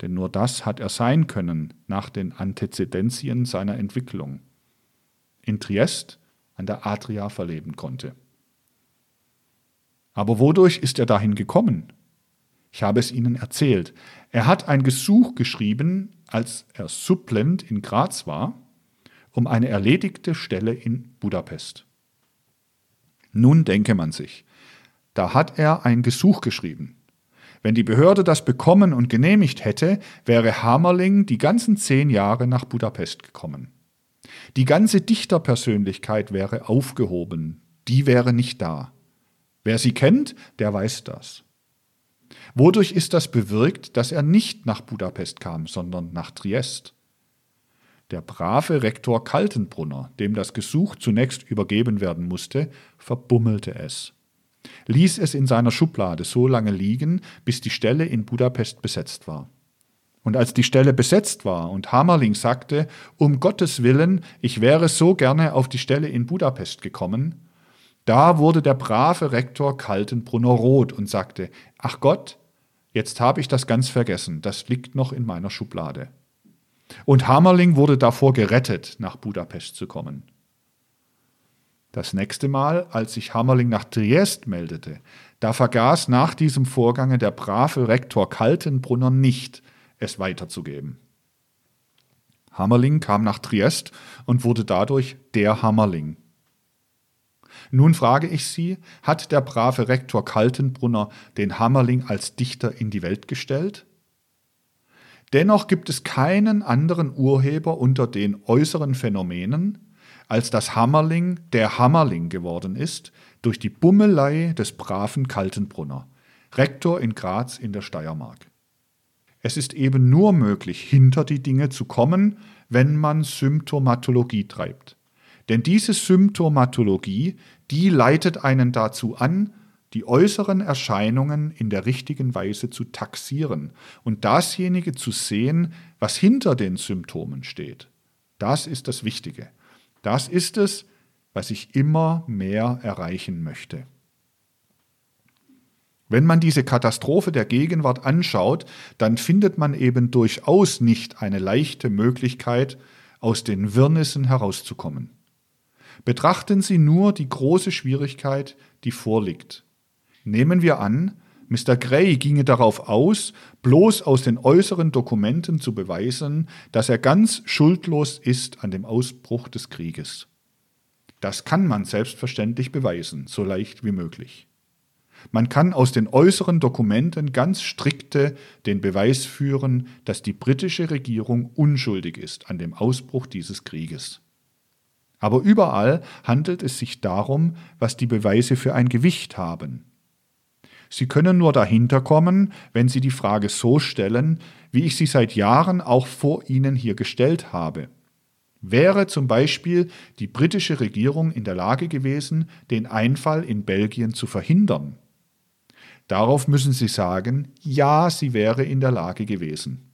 denn nur das hat er sein können nach den Antezedenzien seiner Entwicklung, in Triest an der Adria verleben konnte. Aber wodurch ist er dahin gekommen? Ich habe es Ihnen erzählt. Er hat ein Gesuch geschrieben, als er Supplent in Graz war, um eine erledigte Stelle in Budapest. Nun denke man sich, da hat er ein Gesuch geschrieben. Wenn die Behörde das bekommen und genehmigt hätte, wäre Hamerling die ganzen zehn Jahre nach Budapest gekommen. Die ganze Dichterpersönlichkeit wäre aufgehoben, die wäre nicht da. Wer sie kennt, der weiß das. Wodurch ist das bewirkt, dass er nicht nach Budapest kam, sondern nach Triest? Der brave Rektor Kaltenbrunner, dem das Gesuch zunächst übergeben werden musste, verbummelte es, ließ es in seiner Schublade so lange liegen, bis die Stelle in Budapest besetzt war. Und als die Stelle besetzt war und Hamerling sagte, um Gottes willen, ich wäre so gerne auf die Stelle in Budapest gekommen, da wurde der brave Rektor Kaltenbrunner rot und sagte, ach Gott, jetzt habe ich das ganz vergessen, das liegt noch in meiner Schublade. Und Hamerling wurde davor gerettet, nach Budapest zu kommen. Das nächste Mal, als sich Hammerling nach Triest meldete, da vergaß nach diesem Vorgange der brave Rektor Kaltenbrunner nicht, es weiterzugeben. Hammerling kam nach Triest und wurde dadurch der Hammerling. Nun frage ich Sie, hat der brave Rektor Kaltenbrunner den Hammerling als Dichter in die Welt gestellt? Dennoch gibt es keinen anderen Urheber unter den äußeren Phänomenen, als dass Hammerling der Hammerling geworden ist durch die Bummelei des braven Kaltenbrunner, Rektor in Graz in der Steiermark. Es ist eben nur möglich, hinter die Dinge zu kommen, wenn man Symptomatologie treibt. Denn diese Symptomatologie, die leitet einen dazu an, die äußeren Erscheinungen in der richtigen Weise zu taxieren und dasjenige zu sehen, was hinter den Symptomen steht. Das ist das Wichtige. Das ist es, was ich immer mehr erreichen möchte. Wenn man diese Katastrophe der Gegenwart anschaut, dann findet man eben durchaus nicht eine leichte Möglichkeit, aus den Wirrnissen herauszukommen. Betrachten Sie nur die große Schwierigkeit, die vorliegt. Nehmen wir an, Mr. Gray ginge darauf aus, bloß aus den äußeren Dokumenten zu beweisen, dass er ganz schuldlos ist an dem Ausbruch des Krieges. Das kann man selbstverständlich beweisen, so leicht wie möglich. Man kann aus den äußeren Dokumenten ganz strikte den Beweis führen, dass die britische Regierung unschuldig ist an dem Ausbruch dieses Krieges. Aber überall handelt es sich darum, was die Beweise für ein Gewicht haben. Sie können nur dahinter kommen, wenn Sie die Frage so stellen, wie ich sie seit Jahren auch vor Ihnen hier gestellt habe. Wäre zum Beispiel die britische Regierung in der Lage gewesen, den Einfall in Belgien zu verhindern? Darauf müssen Sie sagen, ja, sie wäre in der Lage gewesen.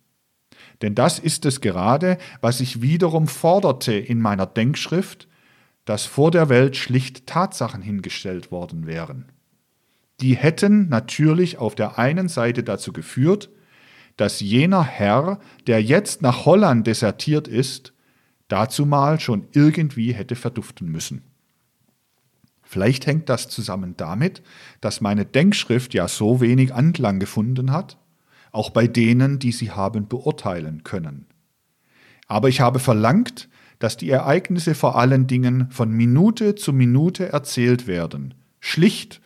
Denn das ist es gerade, was ich wiederum forderte in meiner Denkschrift, dass vor der Welt schlicht Tatsachen hingestellt worden wären die hätten natürlich auf der einen Seite dazu geführt, dass jener Herr, der jetzt nach Holland desertiert ist, dazu mal schon irgendwie hätte verduften müssen. Vielleicht hängt das zusammen damit, dass meine Denkschrift ja so wenig Anklang gefunden hat, auch bei denen, die sie haben beurteilen können. Aber ich habe verlangt, dass die Ereignisse vor allen Dingen von Minute zu Minute erzählt werden, schlicht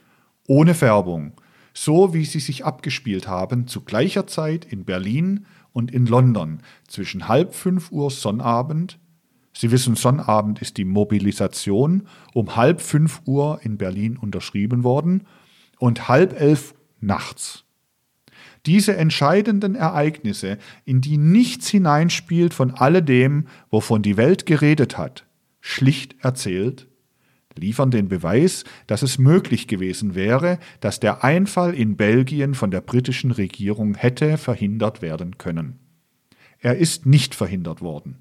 ohne Färbung, so wie sie sich abgespielt haben zu gleicher Zeit in Berlin und in London zwischen halb fünf Uhr Sonnabend, Sie wissen, Sonnabend ist die Mobilisation um halb fünf Uhr in Berlin unterschrieben worden und halb elf nachts. Diese entscheidenden Ereignisse, in die nichts hineinspielt von alledem, wovon die Welt geredet hat, schlicht erzählt, liefern den Beweis, dass es möglich gewesen wäre, dass der Einfall in Belgien von der britischen Regierung hätte verhindert werden können. Er ist nicht verhindert worden.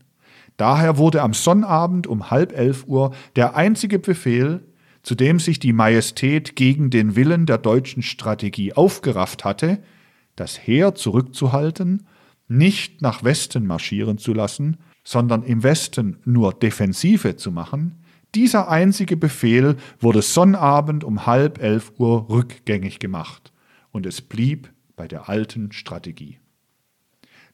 Daher wurde am Sonnabend um halb elf Uhr der einzige Befehl, zu dem sich die Majestät gegen den Willen der deutschen Strategie aufgerafft hatte, das Heer zurückzuhalten, nicht nach Westen marschieren zu lassen, sondern im Westen nur Defensive zu machen, dieser einzige Befehl wurde Sonnabend um halb elf Uhr rückgängig gemacht und es blieb bei der alten Strategie.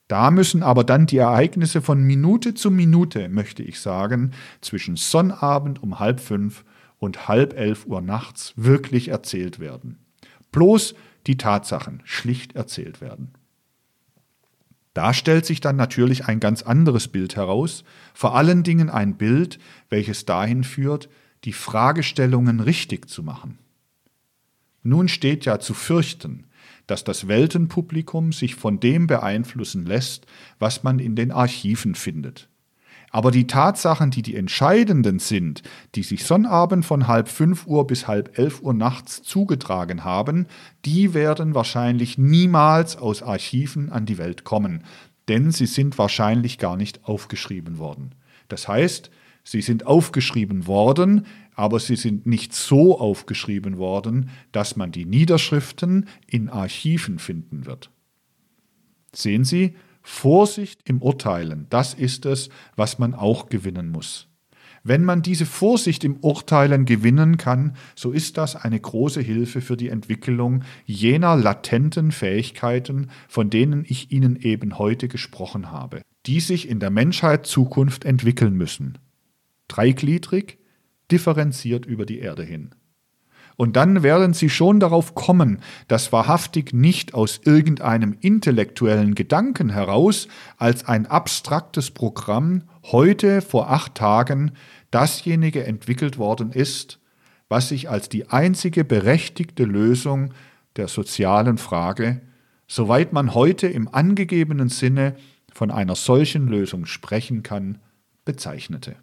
Da müssen aber dann die Ereignisse von Minute zu Minute, möchte ich sagen, zwischen Sonnabend um halb fünf und halb elf Uhr nachts wirklich erzählt werden. Bloß die Tatsachen schlicht erzählt werden. Da stellt sich dann natürlich ein ganz anderes Bild heraus, vor allen Dingen ein Bild, welches dahin führt, die Fragestellungen richtig zu machen. Nun steht ja zu fürchten, dass das Weltenpublikum sich von dem beeinflussen lässt, was man in den Archiven findet. Aber die Tatsachen, die die entscheidenden sind, die sich Sonnabend von halb fünf Uhr bis halb elf Uhr nachts zugetragen haben, die werden wahrscheinlich niemals aus Archiven an die Welt kommen, denn sie sind wahrscheinlich gar nicht aufgeschrieben worden. Das heißt, sie sind aufgeschrieben worden, aber sie sind nicht so aufgeschrieben worden, dass man die Niederschriften in Archiven finden wird. Sehen Sie, Vorsicht im Urteilen, das ist es, was man auch gewinnen muss. Wenn man diese Vorsicht im Urteilen gewinnen kann, so ist das eine große Hilfe für die Entwicklung jener latenten Fähigkeiten, von denen ich Ihnen eben heute gesprochen habe, die sich in der Menschheit Zukunft entwickeln müssen. Dreigliedrig, differenziert über die Erde hin. Und dann werden sie schon darauf kommen, dass wahrhaftig nicht aus irgendeinem intellektuellen Gedanken heraus als ein abstraktes Programm heute vor acht Tagen dasjenige entwickelt worden ist, was sich als die einzige berechtigte Lösung der sozialen Frage, soweit man heute im angegebenen Sinne von einer solchen Lösung sprechen kann, bezeichnete.